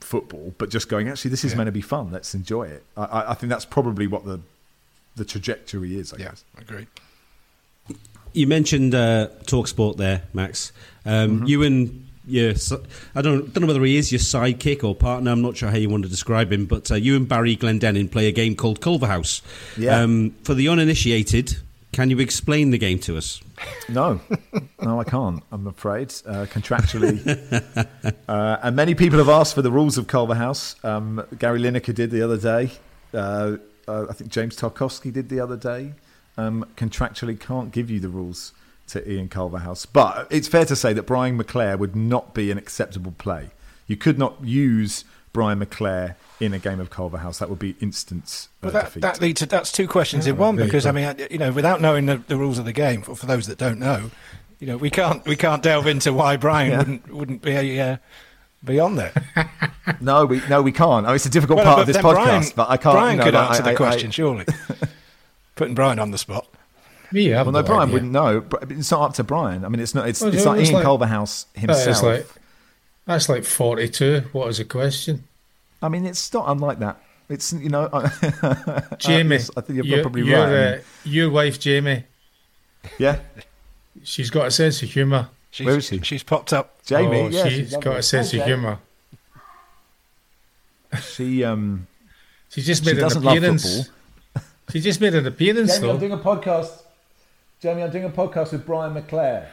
football, but just going, actually, this is Yeah. meant to be fun. Let's enjoy it. I- I, I think that's probably what the the trajectory is. I Yeah, guess. I agree. You mentioned uh, Talksport there, Max. Um, Mm-hmm. You and your, si- I don't, don't know whether he is your sidekick or partner. I'm not sure how you want to describe him, but uh, you and Barry Glendenning play a game called Culverhouse. Yeah. Um, for the uninitiated, can you explain the game to us? No, no, I can't. I'm afraid uh, contractually, uh, and many people have asked for the rules of Culverhouse. Um, Gary Lineker did the other day. Uh, uh, I think James Tarkowski did the other day. Um, contractually, can't give you the rules to Ian Culverhouse, but it's fair to say that Brian McClair would not be an acceptable play. You could not use Brian McClair in a game of Culverhouse. That would be instant uh, Well, that, defeat. that leads to that's two questions in one because I mean, you know, without knowing the, the rules of the game, for, for those that don't know, you know, we can't we can't delve into why Brian Yeah. wouldn't wouldn't be uh, be on there. no, we no, we can't. Oh, it's a difficult Well, part of this podcast, Brian, but I can't. Brian you know, could answer I- the I- question, I- surely. Putting Brian on the spot. Me, I've Well, no, no Brian idea. wouldn't know. But It's not up to Brian. I mean, it's not. It's, Well, it's it's like Ian like- Culverhouse That himself. is like that's like forty-two. What is the question? I mean, it's not unlike that. It's you know, Jamie, I think you're your- probably your, right. Uh, your wife, Jamie, yeah, she's got a sense of humour. She's, Where is she? She's popped up. Jamie. oh, yeah, she's got a sense of humour. She um, She just she made an doesn't love appearance. football. She just made an appearance, Jamie, though. a podcast. Jamie, I'm doing a podcast with Brian McClair.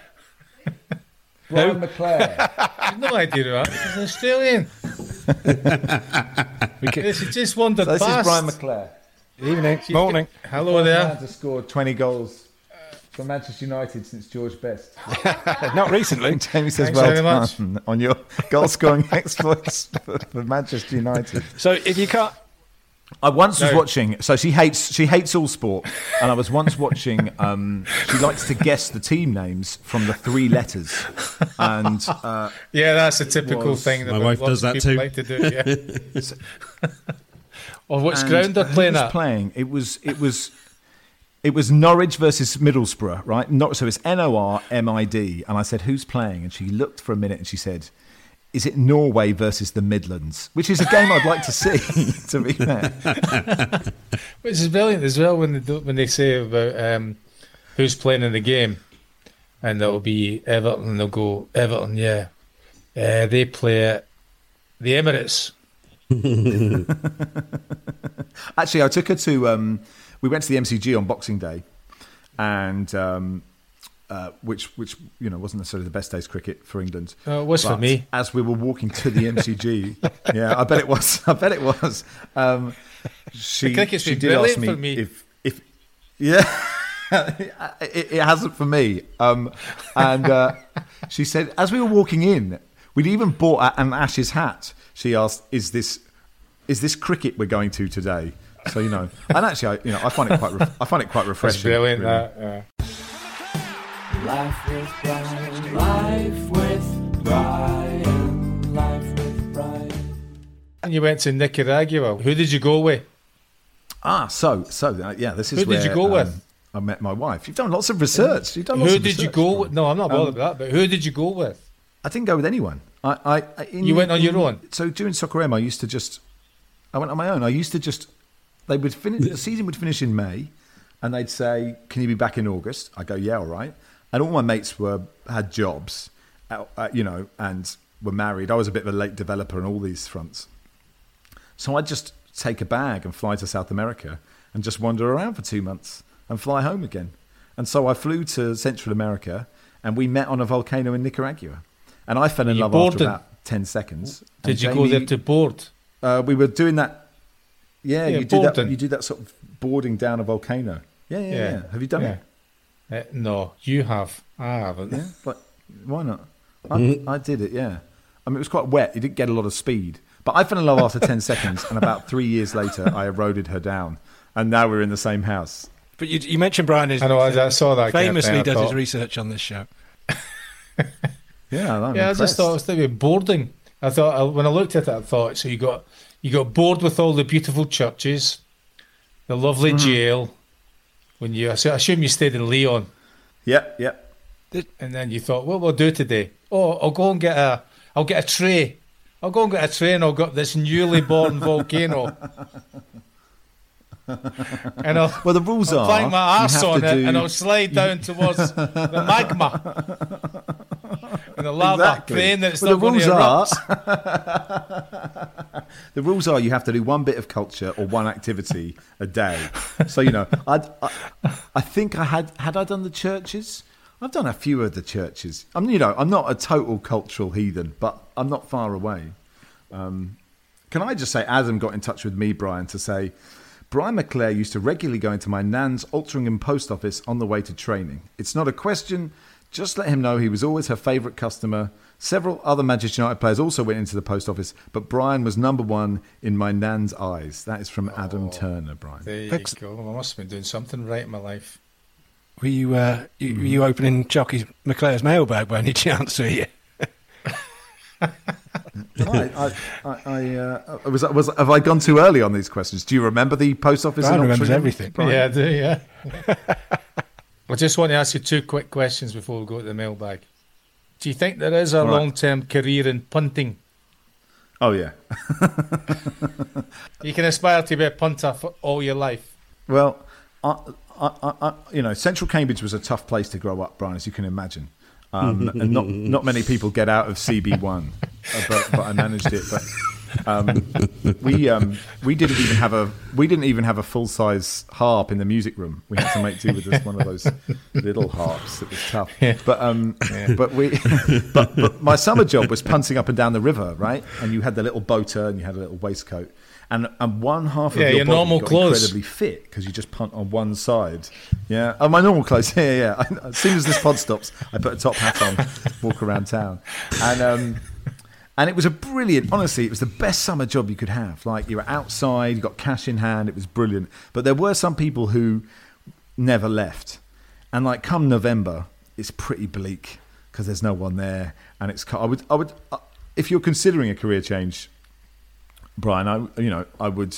Brian McClair. I've no idea about. She's Australian. We can, Yeah, she just wandered So this is past. Brian McClair. evening, She's morning. got- Hello there. to score 20 goals for Manchester United since George Best. Not recently. Jamie says, Thanks "Well very much." done on your goal scoring exploits for, for Manchester United." So if you can't I once was watching. So she hates she hates all sport, and I was once watching. Um, she likes to guess the team names from the three letters, and uh, Yeah, that's a typical was- thing that My wife does that too. like to do. Yeah. or which and ground they're who playing at? Playing it was it was it was Norwich versus Middlesbrough, right? Not so it's N O R M I D, and I said who's playing, and she looked for a minute and she said. Is it Norway versus the Midlands? Which is a game I'd like to see. to be fair, Which is brilliant as well when they do, when they say about um, who's playing in the game, and it'll be Everton. and They'll go Everton, yeah. Uh, they play at the Emirates. Actually, I took her to. Um, we went to the MCG on Boxing Day, and um, uh, which which you know wasn't necessarily the best day's cricket for England. Oh, it was for me. As we were walking to the MCG, yeah, I bet it was. I bet it was. Um, she, she did ask me for me. if if yeah. it, it hasn't for me. Um, and uh, she said, as we were walking in, we'd even bought an Ashes hat. She asked, "Is this is this cricket we're going to today?" So you know, and actually, I, you know, I find it quite, re- I find it quite That's refreshing. brilliant. really. That, yeah. Life with Brian, life with Brian, life with Brian. And you went to Nicaragua. Who did you go with? Ah, so so uh, yeah, this is Who did you go um, with? I met my wife. You've done lots of research. You've done lots Who of did you go with? No, I'm not bothered Um, about that. But who did you go with? I didn't go with anyone. I, I, I in, You went on your own? So during Soccer AM, I used to just, I went on my own. I used to just, they would finish, the season would finish in May, and they'd say, "Can you be back in August?" I go, "Yeah, all right." And all my mates were had jobs, uh, uh, you know, and were married. I was a bit of a late developer on all these fronts, so I'd just take a bag and fly to South America and just wander around for two months and fly home again. And so I flew to Central America, and we met on a volcano in Nicaragua. And I fell in You love after about 10 seconds. And Did you go there to board? Uh, we were doing that. Yeah, Yeah, you do that. You do that sort of boarding down a volcano. Yeah, yeah, yeah. Have you done yeah. it? Uh, no, you have. I haven't. Yeah, but why not? I, I did it. Yeah, I mean it was quite wet. You didn't get a lot of speed, but I fell in love after 10 seconds, and about three years later, I eroded her down, and now we're in the same house. But you, you mentioned Brian is I know. I, I saw that. kind of famously thing, I does his research on this show. Yeah, I'm yeah, I just thought it was thinking boarding. I thought when I looked at it, I thought so. You got you got bored with all the beautiful churches, the lovely Mm-hmm. jail. When you, I s- I assume you stayed in Leon, Yep, yep. and then you thought, what will I do today? Oh, I'll go and get a, I'll get a tray. I'll go and get a tray, and I'll get this newly born volcano. And I'll, Well, the rules I'll are plank my you ass have on to it, do- and I'll slide down towards the magma and the lava, Exactly. praying that it's Well, not going to erupt. the rules are you have to do one bit of culture or one activity a day. So you know, I'd, I, I think I had had I done the churches. I've done a few of the churches. I'm you know I'm not a total cultural heathen, but I'm not far away. Um, can I just say, Adam got in touch with me, Brian, to say. Brian McClair used to regularly go into my nan's Altrincham post office on the way to training. It's not a question. Just let him know he was always her favourite customer. Several other Manchester United players also went into the post office, but Brian was number one in my nan's eyes. That is from Adam Turner, Brian. There you go. I must have been doing something right in my life. Were you, uh, you, were you opening Choccy McClair's mailbag by any chance, were you? I, I, I, I, uh, was, was, have I gone too early on these questions? Do you remember the post office? Brian in remembers everything. Brian? Yeah, I do, yeah. I just want to ask you two quick questions before we go to the mailbag. Do you think there is a right. long term career in punting? Oh yeah. You can aspire to be a punter for all your life. Well, I, I, I, you know, Central Cambridge was a tough place to grow up, Brian, as you can imagine. Um, and not not many people get out of CB one, uh, but, but I managed it. But um, we um, we didn't even have a we didn't even have a full size harp in the music room. We had to make do with this one of those little harps. It was tough. But um, but we but, but my summer job was punting up and down the river, right? And you had the little boater and you had a little waistcoat. And, and one half of Yeah, your, your body normal got clothes. incredibly fit because you just punt on one side. Yeah, oh, my normal clothes. Yeah, yeah. yeah. As soon as this pod stops, I put a top hat on, walk around town, and um, And it was a brilliant, honestly, it was the best summer job you could have. Like you were outside, you got cash in hand, it was brilliant. But there were some people who never left. And like come November, it's pretty bleak because there's no one there. And it's, I would, I would, uh, if you're considering a career change, Brian, I, you know, I would,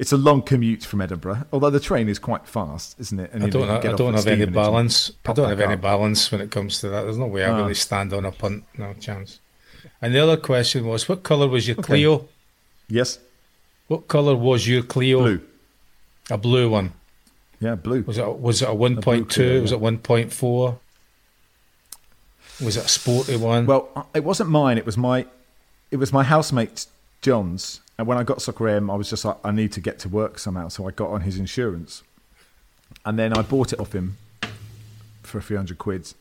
it's a long commute from Edinburgh, although the train is quite fast, isn't it? And I you don't, know, I don't have any balance. I don't have back any balance when it comes to that. There's no way I Ah. really stand on a punt. No chance. And the other question was, what colour was your Clio? Yes. What colour was your Clio? Blue. A blue one. Yeah, blue. Was it? Was it a one point two? Was it one point four? Was it a sporty one? Well, uh, it wasn't mine. It was my, it was my housemate John's. And when I got Soccer AM, I was just like, I need to get to work somehow. So I got on his insurance, and then I bought it off him for a few hundred quid.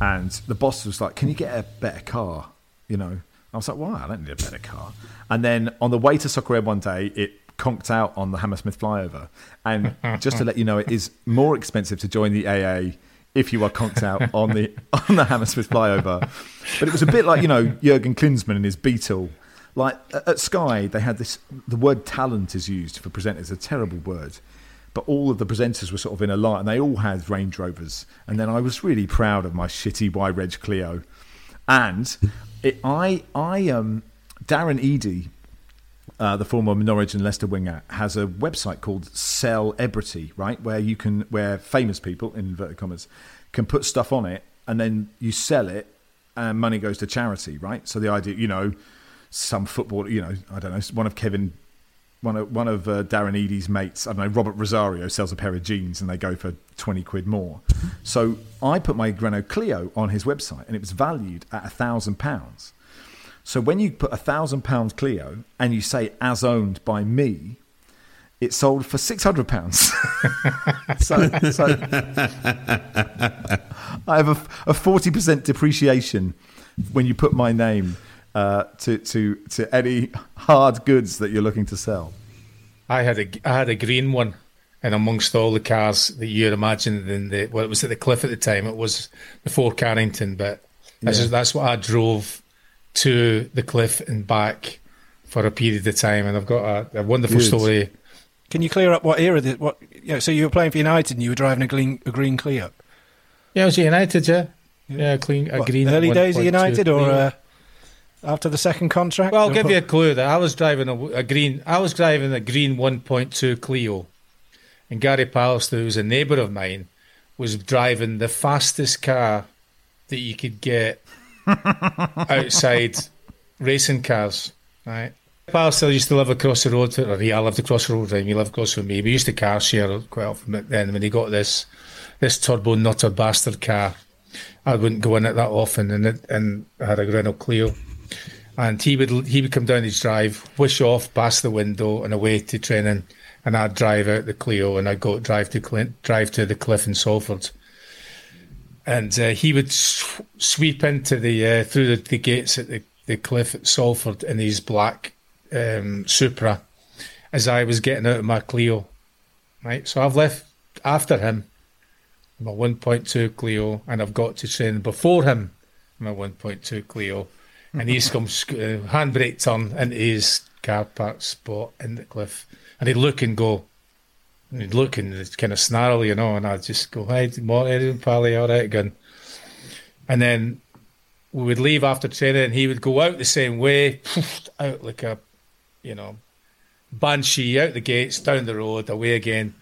And the boss was like, "Can you get a better car?" You know, I was like, "Why? I don't need a better car." And then on the way to Soccer AM one day, it conked out on the Hammersmith flyover. And just to let you know, it is more expensive to join the AA if you are conked out on the on the Hammersmith flyover. But it was a bit like you know Jurgen Klinsmann and his Beetle. Like at Sky, they had this. The word talent is used for presenters. A terrible word. But all of the presenters were sort of in a line, and they all had Range Rovers. And then I was really proud of my shitty Y Reg Clio. And it, I, I, um, Darren Eadie, uh, the former Norwich and Leicester winger, has a website called Sell Celebrity, right, where you can, where famous people, in inverted commas, can put stuff on it, and then you sell it, and money goes to charity, right? So the idea, you know, some football, you know, I don't know, one of Kevin, one of one of uh, Darren Eadie's mates, I don't know, Robert Rosario sells a pair of jeans, and they go for twenty quid more. So I put my Renault Clio on his website, and it was valued at a thousand pounds. So when you put a thousand pound Clio and you say as owned by me, it sold for six hundred pounds. so, so I have a forty percent depreciation when you put my name uh, to to to any hard goods that you're looking to sell. I had a I had a green one, and amongst all the cars that you'd imagine in the well, it was at the cliff at the time. It was before Carrington, but that's, Yeah. that's what I drove to the cliff and back for a period of time. And I've got a, a wonderful Good. story. Can you clear up what era? The, what? You know, so you were playing for United and you were driving a green, a green Clio. Yeah, I was at United. Yeah, yeah, clean a What, green. early days of United or Clio. uh, after the second contract? Well, I'll give you a clue. That I was driving a, a green. I was driving a green 1.2 Clio, and Gary Pallister, who's a neighbour of mine, was driving the fastest car that you could get outside racing cars. Right. Pallister used to live across the road, or he I lived across the road. and He lived across from me. We used to car share quite often. But then when he got this this turbo nutter bastard car, I wouldn't go in it that often, and it, and I had a Renault Clio and he would he would come down his drive, wish off past the window and away to training, and I'd drive out the Clio and I'd go drive to Clint, drive to the cliff in Salford, and uh, he would sw- sweep into the uh, through the, the gates at the, the cliff at Salford in his black um, Supra, as I was getting out of my Clio, right. So I've left after him, my 1.2 Clio, and I've got to train before him, my 1.2 Clio and he's come sc- uh, handbrake turn into his car park spot in the cliff, and he'd look and go, and he'd look and kind of snarl, you know, and I'd just go, "Hey, morning, Pally, all right again," and then we would leave after training, and he would go out the same way, out like a, you know, banshee out the gates, down the road, away again.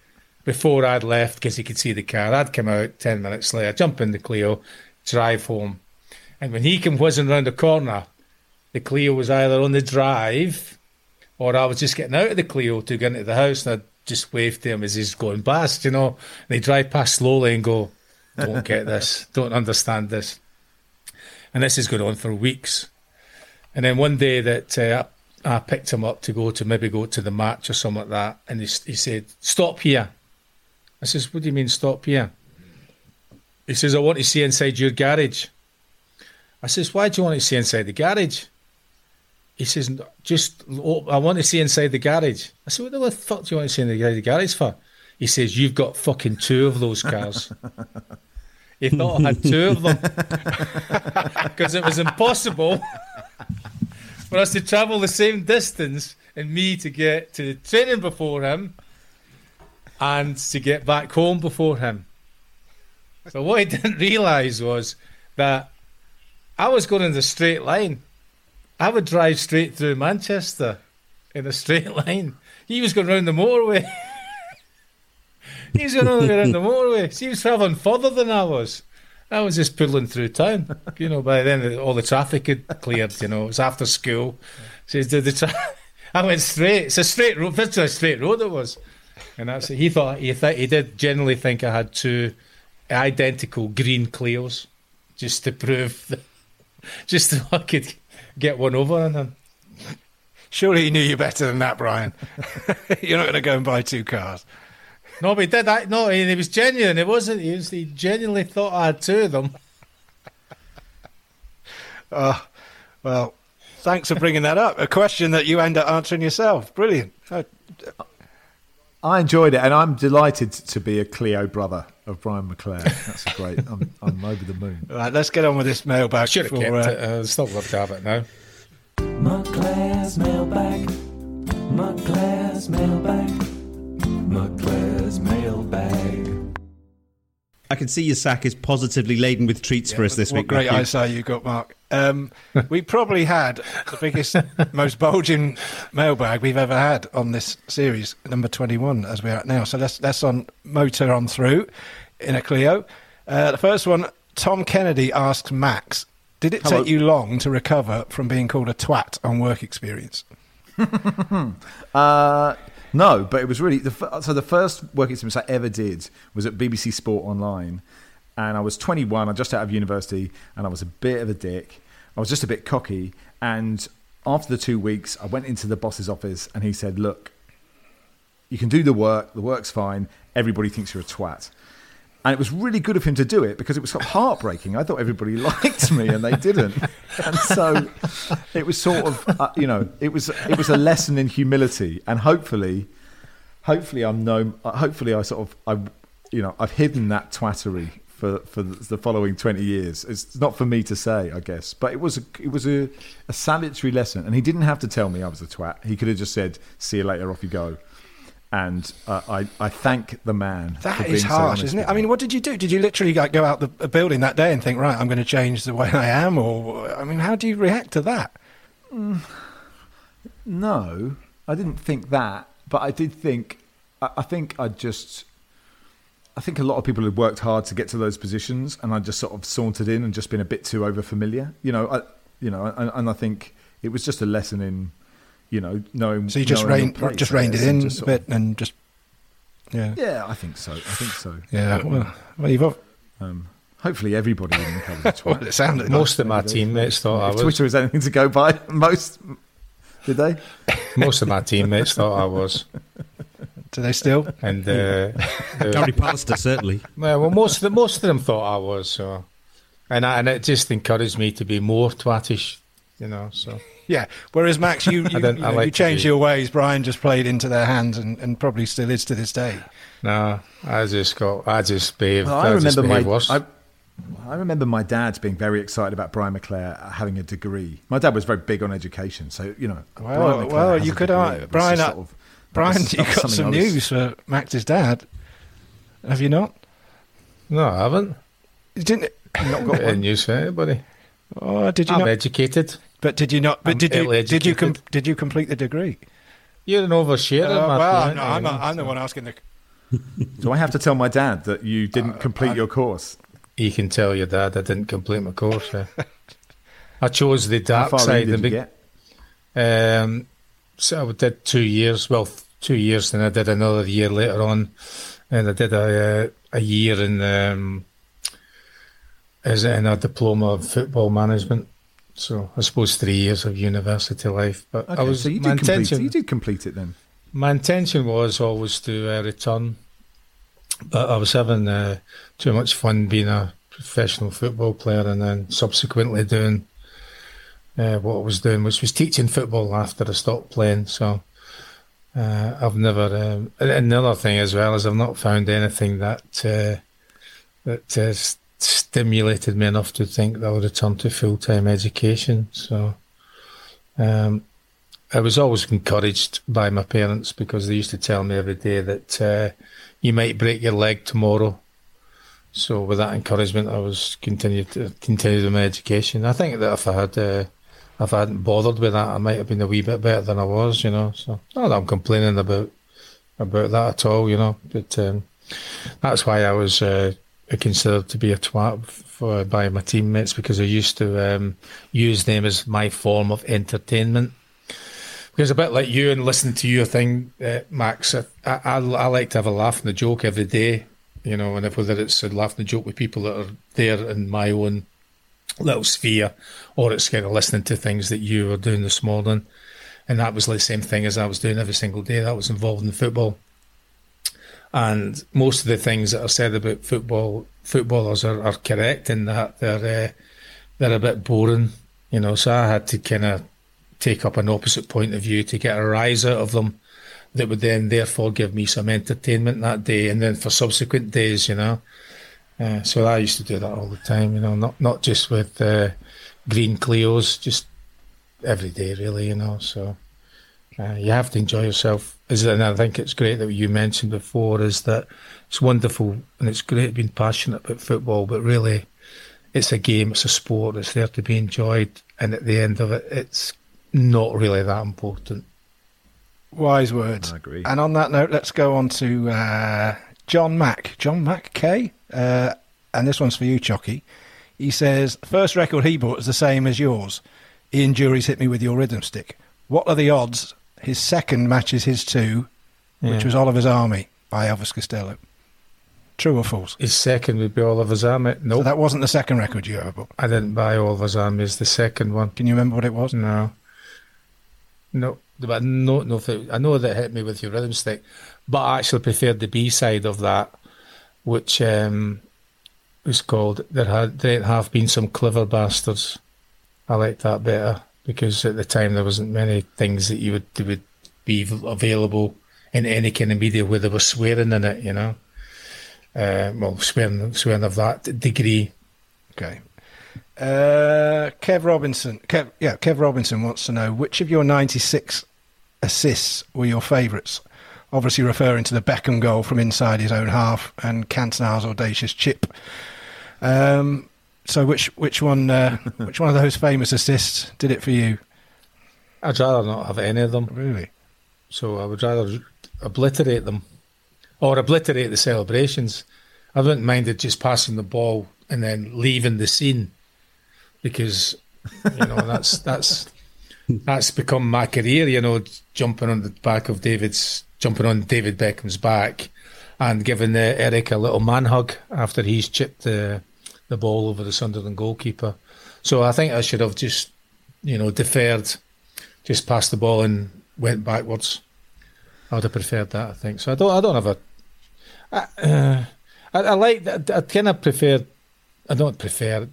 Before I'd left, because he could see the car, I'd come out ten minutes later, jump in the Clio, drive home. And when he came whizzing round the corner, the Clio was either on the drive or I was just getting out of the Clio to get into the house and I'd just wave to him as he's going past, you know. And he'd drive past slowly and go, Don't get this, don't understand this. And this is going on for weeks. And then one day that uh, I picked him up to go to maybe go to the match or something like that, and he, he said, Stop here. I says, What do you mean, stop here? He says, I want to see inside your garage. I says, why do you want to see inside the garage? He says, just, oh, I want to see inside the garage. I said, what the fuck do you want to see inside the garage for? He says, you've got fucking two of those cars. he thought I had two of them because it was impossible for us to travel the same distance and me to get to the training before him and to get back home before him. So what he didn't realise was that I was going in the straight line. I would drive straight through Manchester in a straight line. He was going round the motorway. he was going all the way around the motorway. So he was travelling further than I was. I was just pulling through town. You know, by then all the traffic had cleared. You know, it was after school. So the, the tra- I went straight. It's a straight road. Virtually a straight road it was. And that's it. He thought he th- he did generally think I had two identical green Clios, just to prove that, just so I could get one over on him. Surely he knew you better than that, Brian. You're not going to go and buy two cars. No, but he did that. No, he, he was genuine. It wasn't. He, was, he genuinely thought I had two of them. Oh, well, thanks for bringing that up. A question that you end up answering yourself. Brilliant. Uh, I enjoyed it, and I'm delighted to be a Clio brother of Brian McClair. That's great. I'm, I'm over the moon. Right, let's get on with this mailbag. Should have before, kept uh, it. Uh, stop love to have it now. McClair's mailbag. McClair's mailbag. McClair's mailbag. I can see your sack is positively laden with treats for us this what week. great Matthew. eyesight you got, Mark. Um, we probably had the biggest, most bulging mailbag we've ever had on this series, number twenty-one, as we're at now. So let's let's on motor on through in a Clio. Uh, the first one, Tom Kennedy asks Max, "Did it Hello. take you long to recover from being called a twat on work experience?" Uh, no, but it was really the so the first work experience I ever did was at BBC Sport Online, and I was 21. I just out of university, and I was a bit of a dick. I was just a bit cocky, and after the two weeks, I went into the boss's office, and he said, "Look, you can do the work. The work's fine. Everybody thinks you're a twat." And it was really good of him to do it because it was sort of heartbreaking. I thought everybody liked me and they didn't. And so it was sort of, uh, you know, it was it was a lesson in humility. And hopefully, hopefully I'm no, uh, hopefully I sort of, I, you know, I've hidden that twattery for for the following twenty years. It's not for me to say, I guess, but it was a, it was a, a salutary lesson. And he didn't have to tell me I was a twat. He could have just said, "See you later, off you go." And uh, I, I thank the man. for That being is so harsh, honest isn't it? I mean, what did you do? Did you literally like go out the building that day and think, right, I'm going to change the way I am, or I mean, how do you react to that? No, I didn't think that, but I did think. I, I think I just. I think a lot of people had worked hard to get to those positions, and I just sort of sauntered in and just been a bit too over familiar. You know, I, you know, and, and I think it was just a lesson in, you know, knowing. So you just reined, just reined it in a sort of- bit and just, yeah, Yeah, I think so. I think so. yeah. Well, well you've got, Um, hopefully, everybody in the club is a twat. well, it sounded Most of my teammates thought I was. Twitter is anything to go by, most did they? Most of my teammates thought I was. Do they still? And uh, Gary Pallister, certainly. well, well, most of the, most of them thought I was. So, and I, and it just encouraged me to be more twattish, you know. So Yeah. Whereas Max, you you, you, know, like you to changed your ways. Brian just played into their hands and, and probably still is to this day. no, I just got I just behaved. Well, I just remember my behaved worse. I, I remember my dad being very excited about Brian McClair having a degree. My dad was very big on education, so you know. Well, Brian well, you could, degree. uh, Brian, just uh, sort of- that Brian, you that was got some I was- news for Max's dad. Have you not? no, I haven't. You didn't. Not Got got any one. news for anybody. Oh, did you I'm not? educated. But did you not? But I'm did you? Did you? Com- did you complete the degree? You're an oversharer, Uh, Matthew, well, no, I'm, you a, know, I'm the one asking the. Do I have to tell my dad that you didn't complete your course? You can tell your dad I didn't complete my course. yeah. I chose the How dark far side. did the you big, get? Um, so I did two years. Well, th- two years, then I did another year later on, and I did a a year in um, as in a diploma of football management. So I suppose three years of university life. But Okay, I was so you my did complete. intention. You did complete it then. My intention was always to uh, return, but I was having uh, too much fun being a professional football player and then subsequently doing uh, what I was doing, which was teaching football after I stopped playing. So uh, I've never. Um, another thing as well is I've not found anything that uh, that uh, s- stimulated me enough to think that I'll return to full time education. So Um, I was always encouraged by my parents because they used to tell me every day that uh, you might break your leg tomorrow. So with that encouragement, I was continued to continue with my education. I think that if I had uh, if I hadn't bothered with that, I might have been a wee bit better than I was. You know, so not that I'm complaining about about that at all. You know, but um, that's why I was uh, considered to be a twat for, by my teammates because I used to um, use them as my form of entertainment. Because a bit like you and listening to your thing, uh, Max, I, I, I like to have a laugh and a joke every day, you know, and if whether it's a laugh and a joke with people that are there in my own little sphere, or it's kind of listening to things that you were doing this morning. And that was the same thing as I was doing every single day that was involved in football. And most of the things that are said about football footballers are, are correct in that they're uh, they're a bit boring, you know. So I had to kind of take up an opposite point of view to get a rise out of them that would then therefore give me some entertainment that day and then for subsequent days, you know. Uh, so I used to do that all the time, you know, not not just with uh, green Clios, just every day, really, you know. So uh, you have to enjoy yourself. Is and I think it's great that you mentioned before is that it's wonderful and it's great being passionate about football, but really, it's a game, it's a sport, it's there to be enjoyed, and at the end of it, it's not really that important. Wise words. I agree. And on that note, let's go on to uh, John Mack. John Mack K. Uh, and this one's for you, Choccy. He says, first record he bought is the same as yours. Ian Dury's hit me with your rhythm stick. What are the odds his second matches his two, which Yeah. was Oliver's Army by Elvis Costello? True or false? His second would be Oliver's Army. No, So that wasn't the second record you ever bought. I didn't buy Oliver's Army as the second one. Can you remember what it was? No. No, but no, no. I know that hit me with your rhythm stick, but I actually preferred the B side of that, which um, was called "There Had There Have Been Some Clever Bastards." I liked that better because at the time there wasn't many things that you would that would be available in any kind of media where there was swearing in it. You know, uh, well, swearing swearing of that degree. Okay. Uh, Kev Robinson. Kev, yeah, Kev Robinson wants to know which of your 96 assists were your favourites? Obviously referring to the Beckham goal from inside his own half and Cantona's audacious chip. Um, so which which one uh, which one of those famous assists did it for you? I'd rather not have any of them. Really? So I would rather obliterate them or obliterate the celebrations. I wouldn't mind it just passing the ball and then leaving the scene because you know that's that's that's become my career. You know, jumping on the back of David's jumping on David Beckham's back and giving uh, Eric a little man hug after he's chipped the the ball over the Sunderland goalkeeper. So I think I should have just you know deferred, just passed the ball and went backwards. I would have preferred that. I think so. I don't. I don't have a. I, uh, I, I like. that- I kind of prefer. I don't prefer.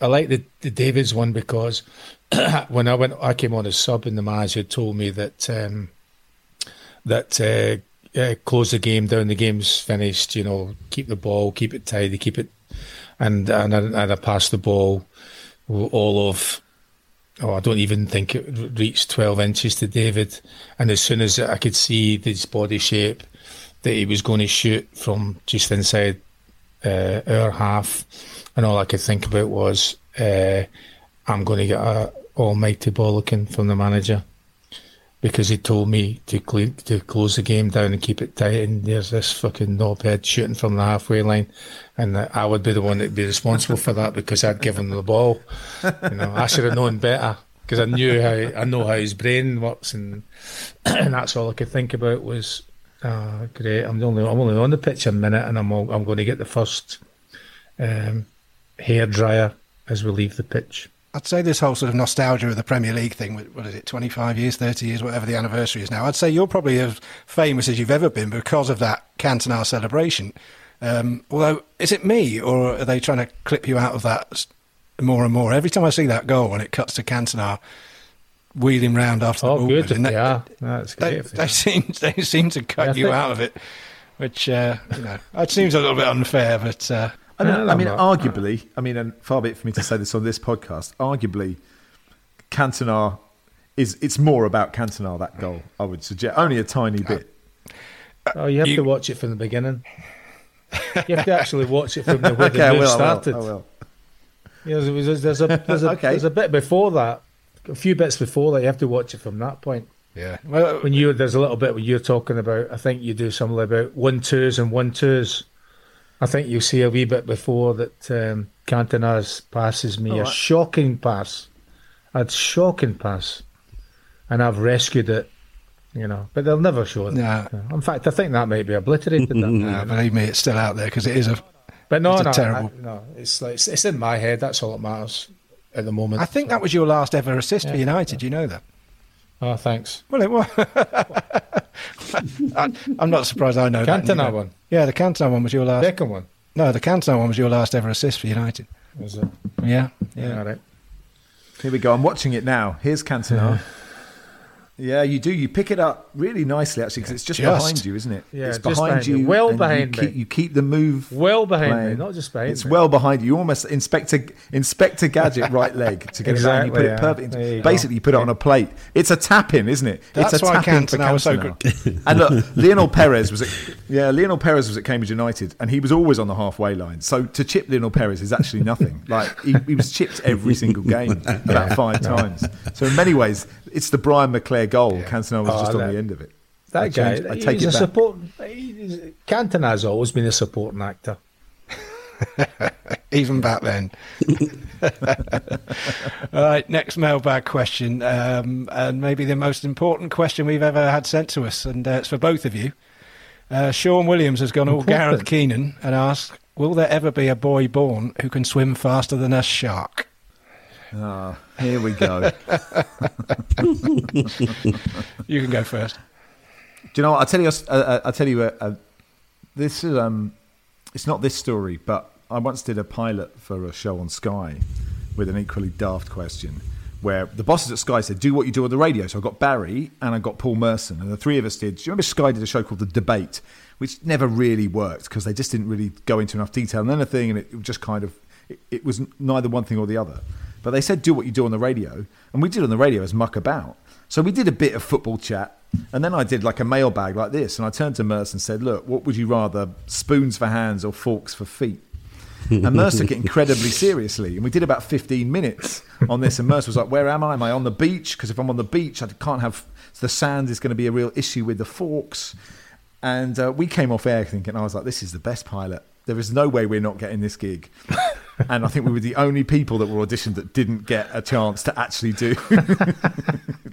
I like the, the Davids one because when I went, I came on as sub, and the manager told me that um, that uh, uh, close the game down. The game's finished. You know, keep the ball, keep it tidy, keep it, and and I, and I passed the ball all of oh, I don't even think it reached 12 inches to David. And as soon as I could see his body shape, that he was going to shoot from just inside uh, our half, and all I could think about was, uh, I'm going to get a almighty bollocking from the manager because he told me to cle to close the game down and keep it tight. And there's this fucking knobhead shooting from the halfway line, and I would be the one that'd be responsible for that because I'd given him the ball. You know, I should have known better because I knew how I know how his brain works, and and that's all I could think about was, ah, great. I'm only I'm only on the pitch a minute, and I'm all, I'm going to get the first um, hair dryer as we leave the pitch. I'd say this whole sort of nostalgia of the Premier League thing, what what is it, 25 years, 30 years, whatever the anniversary is now, I'd say you're probably as famous as you've ever been because of that Cantona celebration. Um, although, is it me, or are they trying to clip you out of that more and more? Every time I see that goal and it cuts to Cantona wheeling round after the Oh, ball, good. they, Yeah, that's they, they seem they seem to cut Yeah, you think- out of it, which uh, you know, it seems a little bit unfair, but. Uh, I mean, I mean, no, no. arguably, I mean, and far be it for me to say this on this podcast. Arguably, Cantona is it's more about Cantona that goal. I would suggest only a tiny bit. Oh, you have You- to watch it from the beginning. You have to actually watch it from the where okay, the I move will, I will, started. I will. Yeah, there's, there's, there's a there's a Okay. there's a bit before that, a few bits before that. You have to watch it from that point. Yeah. Well, When you there's a little bit when you're talking about, I think you do something about one twos and one twos. I think you see a wee bit before that um, Cantona's passes me a Alright. shocking pass, a shocking pass, and I've rescued it. You know, but they'll never show it. No. In fact, I think that might be obliterated. that. no, believe me, it's still out there because it is a. But no, It's a no, terrible- I, no. It's like it's, it's in my head. That's all that matters at the moment. I think that was your last ever assist for Yeah. United. You know that. Oh, thanks. Well, it was. I, I'm not surprised. I know that. Cantona one. Yeah, the Cantona one was your last. Second one. No, the Cantona one was your last ever assist for United. Was it? Yeah, Yeah. yeah. All right. Here we go. I'm watching it now. Here's Cantona. Yeah, you do. You pick it up really nicely, actually, because it's just, Just. behind you, isn't it? Yeah, it's just behind behind you. me. Well behind you me. Keep, you keep the move. Well behind me, not just behind It's me. well behind you. You almost Inspector Inspector Gadget right leg to get it around. You put Exactly, it yeah. perfect. There you Basically, you put it on a plate. It's a tap in, isn't it? That's it's a why tap in for Cantona was so Cantona. and look, Lionel Perez was at yeah, Lionel Perez was at Cambridge United, and he was always on the halfway line. So to chip Lionel Perez is actually nothing. Like he, he was chipped every single game, about five times. So in many ways, it's the Brian McClair goal. Cantona was Oh, just on the end of it. That I guy, changed- I take he's it a back. support. he's- Cantona's always been a supporting actor. Even back then. All right, next mailbag question, um, and maybe the most important question we've ever had sent to us, and uh, it's for both of you. Uh, Sean Williams has gone all Gareth Keenan and asked, "Will there ever be a boy born who can swim faster than a shark?" Ah, here we go. You can go first. Do you know what? I'll tell you. I'll tell you. Uh, uh, this is um, it's not this story, but I once did a pilot for a show on Sky with an equally daft question, where the bosses at Sky said, "Do what you do on the radio." So I got Barry and I got Paul Merson, and the three of us did. Do you remember Sky did a show called The Debate, which never really worked because they just didn't really go into enough detail and anything, and it just kind of it, it was neither one thing or the other. But they said, "Do what you do on the radio," and we did on the radio as muck about. So we did a bit of football chat, and then I did like a mailbag like this, and I turned to Merce and said, "Look, what would you rather, spoons for hands or forks for feet?" And Merce took it incredibly seriously, and we did about 15 minutes on this. And Merce was like, "Where am I? Am I on the beach? Because if I'm on the beach, I can't have the sand is going to be a real issue with the forks." And uh, we came off air thinking, I was like, "This is the best pilot. There is no way we're not getting this gig." and I think we were the only people that were auditioned that didn't get a chance to actually do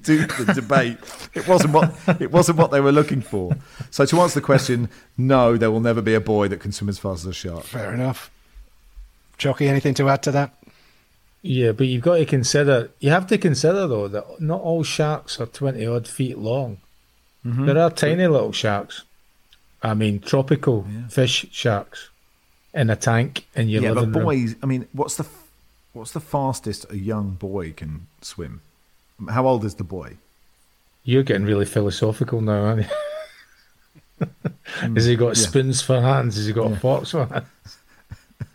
do the debate. It wasn't what it wasn't what they were looking for. So to answer the question, no, there will never be a boy that can swim as fast as a shark. Fair enough. Choccy, anything to add to that? Yeah, but you've got to consider. You have to consider though that not all sharks are twenty odd feet long. Mm-hmm. There are tiny little sharks. I mean, tropical fish sharks in a tank in your yeah, but living room. boys. I mean, what's the what's the fastest a young boy can swim? How old is the boy? You're getting really philosophical now, aren't you? Mm, has he got yeah. spoons for hands? Has he got forks for hands?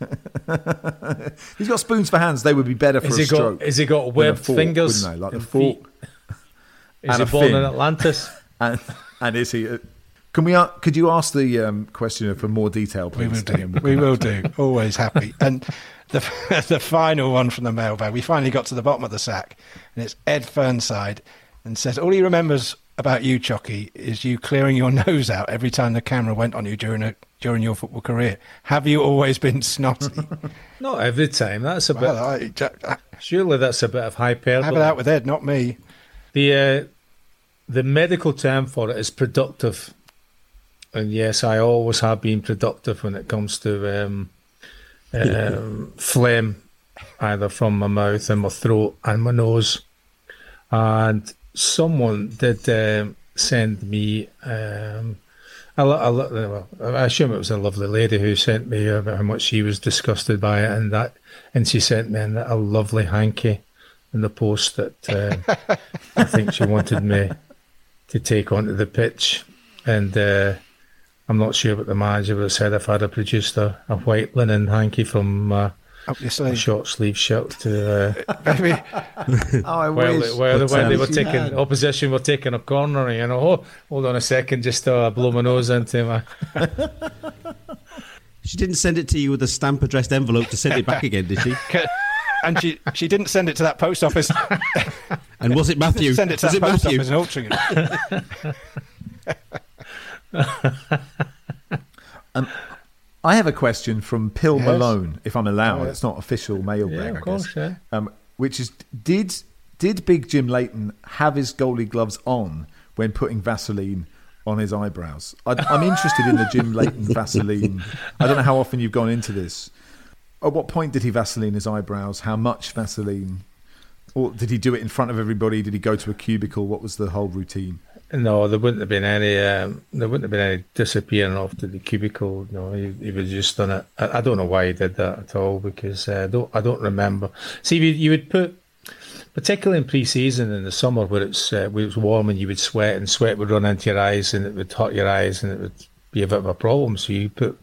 He's got spoons for hands. They would be better for Has a he got? stroke. Has he got webbed fork, fingers? they? Like the fork. feet? and Is he born fin. in Atlantis? And and is he? Can we? uh, Could you ask the um, questioner for more detail, please? We will do. we'll We will do. Always happy. And the the final one from the mailbag, we finally got to the bottom of the sack, and it's Ed Fernside, and says all he remembers about you, Choccy, is you clearing your nose out every time the camera went on you during a during your football career. Have you always been snotty? Not every time. That's a well, bit. I, I, Surely that's a bit of hyperbole. have it out with Ed, not me. The uh, the medical term for it is productive, and yes, I always have been productive when it comes to um, um, phlegm, either from my mouth and my throat and my nose. And someone did um, send me. Um, a, a, well, I assume it was a lovely lady who sent me about how much she was disgusted by it, and that, and she sent me a lovely hanky in the post that uh, I think she wanted me to take onto the pitch, and uh, I'm not sure what the manager would have said if I'd have produced a, a white linen hanky from uh, up your sleeve. short sleeve shirt to uh, Maybe. Oh, I while, wish. they, while, they- they um, were taking had. opposition were taking a corner. You know, oh, hold on a second, just uh, blow my nose into my. She didn't send it to you with a stamp addressed envelope to send it back again, did she? and she she didn't send it to that post office. And was it Matthew? send it to was that it post Matthew? office in Altrincham. I have a question from Pill Yes. Malone, if I'm allowed. Oh, yeah. It's not official mailbag, Yeah, of I course, guess. yeah. Um, which is did did Big Jim Leighton have his goalie gloves on when putting Vaseline on his eyebrows? I, I'm interested in the Jim Leighton Vaseline. I don't know how often you've gone into this. At what point did he Vaseline his eyebrows? How much Vaseline? Or did he do it in front of everybody? Did he go to a cubicle? What was the whole routine? No, there wouldn't have been any. Um, there wouldn't have been any disappearing off to the cubicle. No, he, he was just on it. I, don't know why he did that at all because uh, I don't. I don't remember. See, you, you would put, particularly in pre-season in the summer where it's uh, where it's warm and you would sweat and sweat would run into your eyes and it would hurt your eyes and it would be a bit of a problem. So you put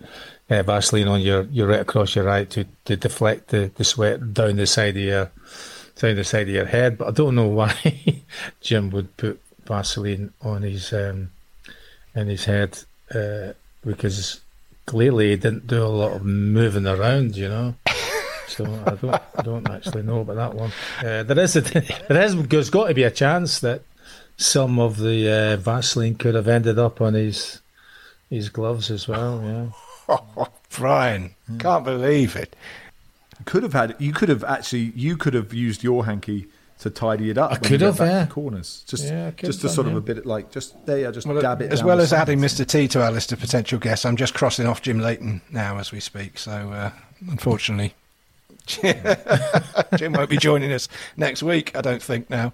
uh, Vaseline on your, your right across your eye to, to deflect the, the sweat down the side of your down the side of your head. But I don't know why Jim would put Vaseline on his um, in his head uh, because clearly he didn't do a lot of moving around, you know. So I don't, I don't actually know about that one. Uh, there is, a, there is, there's got to be a chance that some of the uh, Vaseline could have ended up on his his gloves as well. Yeah. Oh, Brian, can't believe it. Could have had. You could have actually. You could have used your hanky to tidy it up. I could have, yeah. corners. Just, Yeah, just have to sort done, of a bit like just there. Yeah, just Well, dab it as down well the as adding. Mr. T to our list of potential guests, I'm just crossing off Jim Leighton now as we speak. So, uh, unfortunately, Jim won't be joining us next week. I don't think now.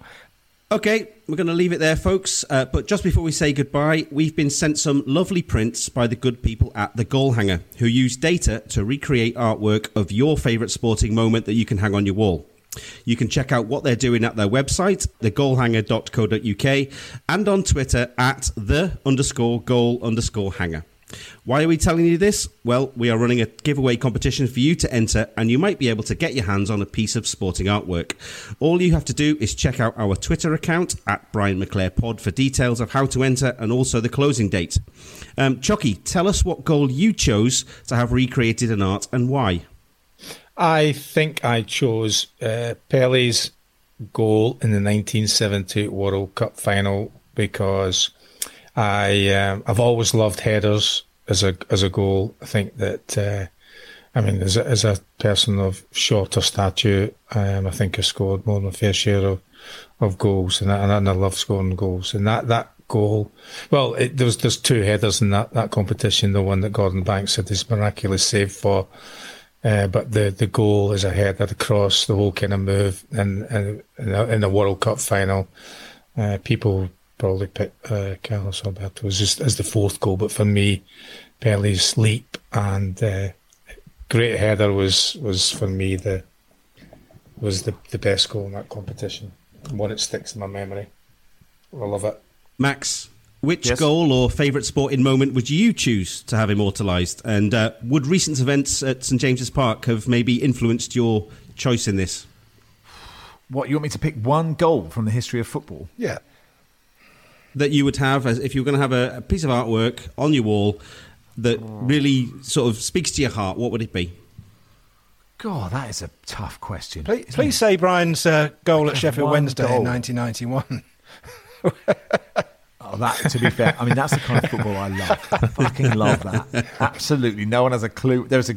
Okay, we're going to leave it there, folks. Uh, but just before we say goodbye, we've been sent some lovely prints by the good people at The Goal Hanger, who use data to recreate artwork of your favourite sporting moment that you can hang on your wall. You can check out what they're doing at their website, thegoalhanger.co.uk, and on Twitter at the underscore goal underscore hanger. Why are we telling you this? Well, we are running a giveaway competition for you to enter, and you might be able to get your hands on a piece of sporting artwork. All you have to do is check out our Twitter account at Brian McClair Pod for details of how to enter and also the closing date. Um, Choccy, tell us what goal you chose to have recreated in art and why. I think I chose uh, Pele's goal in the 1978 World Cup final because I um, I've always loved headers as a as a goal. I think that uh, I mean as a, as a person of shorter stature, um, I think I scored more than a fair share of, of goals, and and I love scoring goals. And that that goal, well, it, there's two headers in that that competition. The one that Gordon Banks had this miraculous save for. Uh, but the, the goal is a header across the whole kind of move and the, in the World Cup final. Uh, people probably pick uh, Carlos Alberto as, just, as the fourth goal, but for me, Pele's leap and uh, great header was was for me the was the, the best goal in that competition. One that sticks in my memory. I love it. Max, which Yes. goal or favourite sporting moment would you choose to have immortalised? And uh, would recent events at St James's Park have maybe influenced your choice in this? What you want me to pick one goal from the history of football? Yeah. That you would have, as if you were going to have a, a piece of artwork on your wall that really sort of speaks to your heart, what would it be? God, that is a tough question. Please, please say Brian's uh, goal at Sheffield Wednesday goal. in 1991. Oh, that to be fair, I mean that's the kind of football I love. I fucking love that. Absolutely, no one has a clue. There's a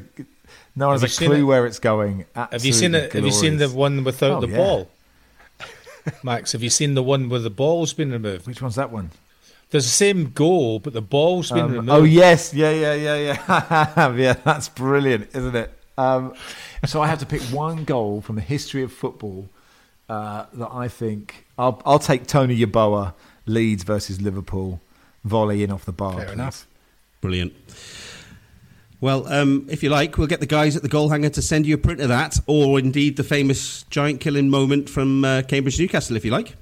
no one Have has a clue it? where it's going. Have you seen it? Have you seen the one without Oh, the yeah. ball? Max, have you seen the one where the ball's been removed? Which one's that one? There's the same goal, but the ball's been Um, removed. oh yes, yeah, yeah, yeah, yeah. Yeah, that's brilliant, isn't it? Um, so I have to pick one goal from the history of football uh, that I think I'll, I'll take Tony Yeboah Leeds versus Liverpool volley in off the bar. Fair please. enough. Brilliant. Well, um, if you like, we'll get the guys at the goal hanger to send you a print of that, or indeed the famous giant killing moment from uh, Cambridge Newcastle, if you like.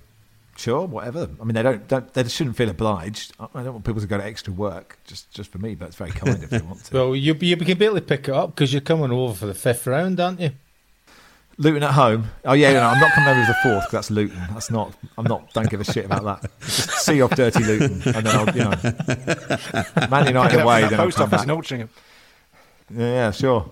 sure, whatever. I mean, they don't, don't they shouldn't feel obliged. I I don't want people to go to extra work just just for me, but it's very kind if they want to. Well, you you can barely pick it up because you're coming over for the fifth round, aren't you? Luton at home. Oh yeah, no, I'm not coming over as the fourth because that's Luton. That's not. I'm not. Don't give a shit about that. Just see off dirty Luton, and then I'll, you know, Man United Get up away. from that Then I'll post come office back. in Altrincham. Yeah, yeah, sure.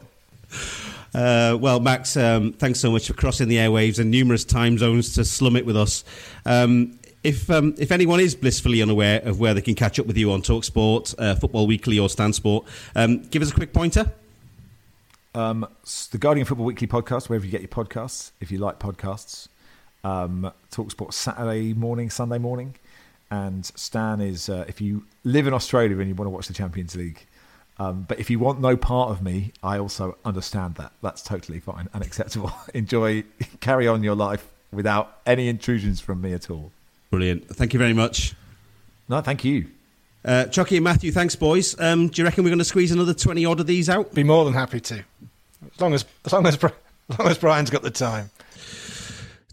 Uh, well, Max, um, thanks so much for crossing the airwaves and numerous time zones to slum it with us. Um, if um, if anyone is blissfully unaware of where they can catch up with you on Talksport, uh, Football Weekly, or Stan Sport, um, give us a quick pointer. Um, the Guardian Football Weekly podcast, wherever you get your podcasts, if you like podcasts. Um, Talksport Saturday morning, Sunday morning, and Stan is uh, if you live in Australia and you want to watch the Champions League. Um, but if you want no part of me, I also understand that. That's totally fine and acceptable. Enjoy, carry on your life without any intrusions from me at all. Brilliant. Thank you very much. No, thank you. Uh, Choccy and Matthew, thanks, boys. Um, do you reckon we're going to squeeze another 20 odd of these out? Be more than happy to, as long as as long as, as long as Brian's got the time.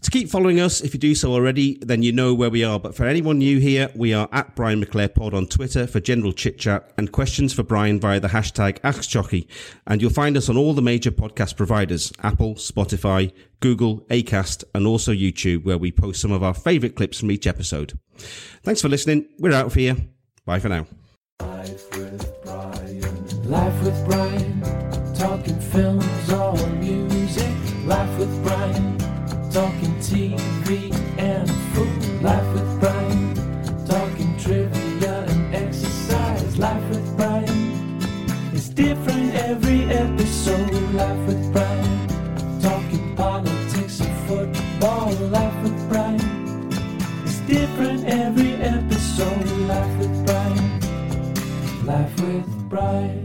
To keep following us, if you do so already, then you know where we are. But for anyone new here, we are at Brian McClair Pod on Twitter for general chit chat and questions for Brian via the hashtag AskChoccy. And you'll find us on all the major podcast providers Apple, Spotify, Google, Acast, and also YouTube, where we post some of our favourite clips from each episode. Thanks for listening. We're out for here. Bye for now. Life with Brian. Life with Brian. Talking films or music. Life with Brian. Talking TV and food. Life with Brian. Talking trivia and exercise. Life with Brian. It's different every episode. Life with Brian. Talking politics and football. Life with Brian. It's different every episode. Life with Brian. Life with Brian.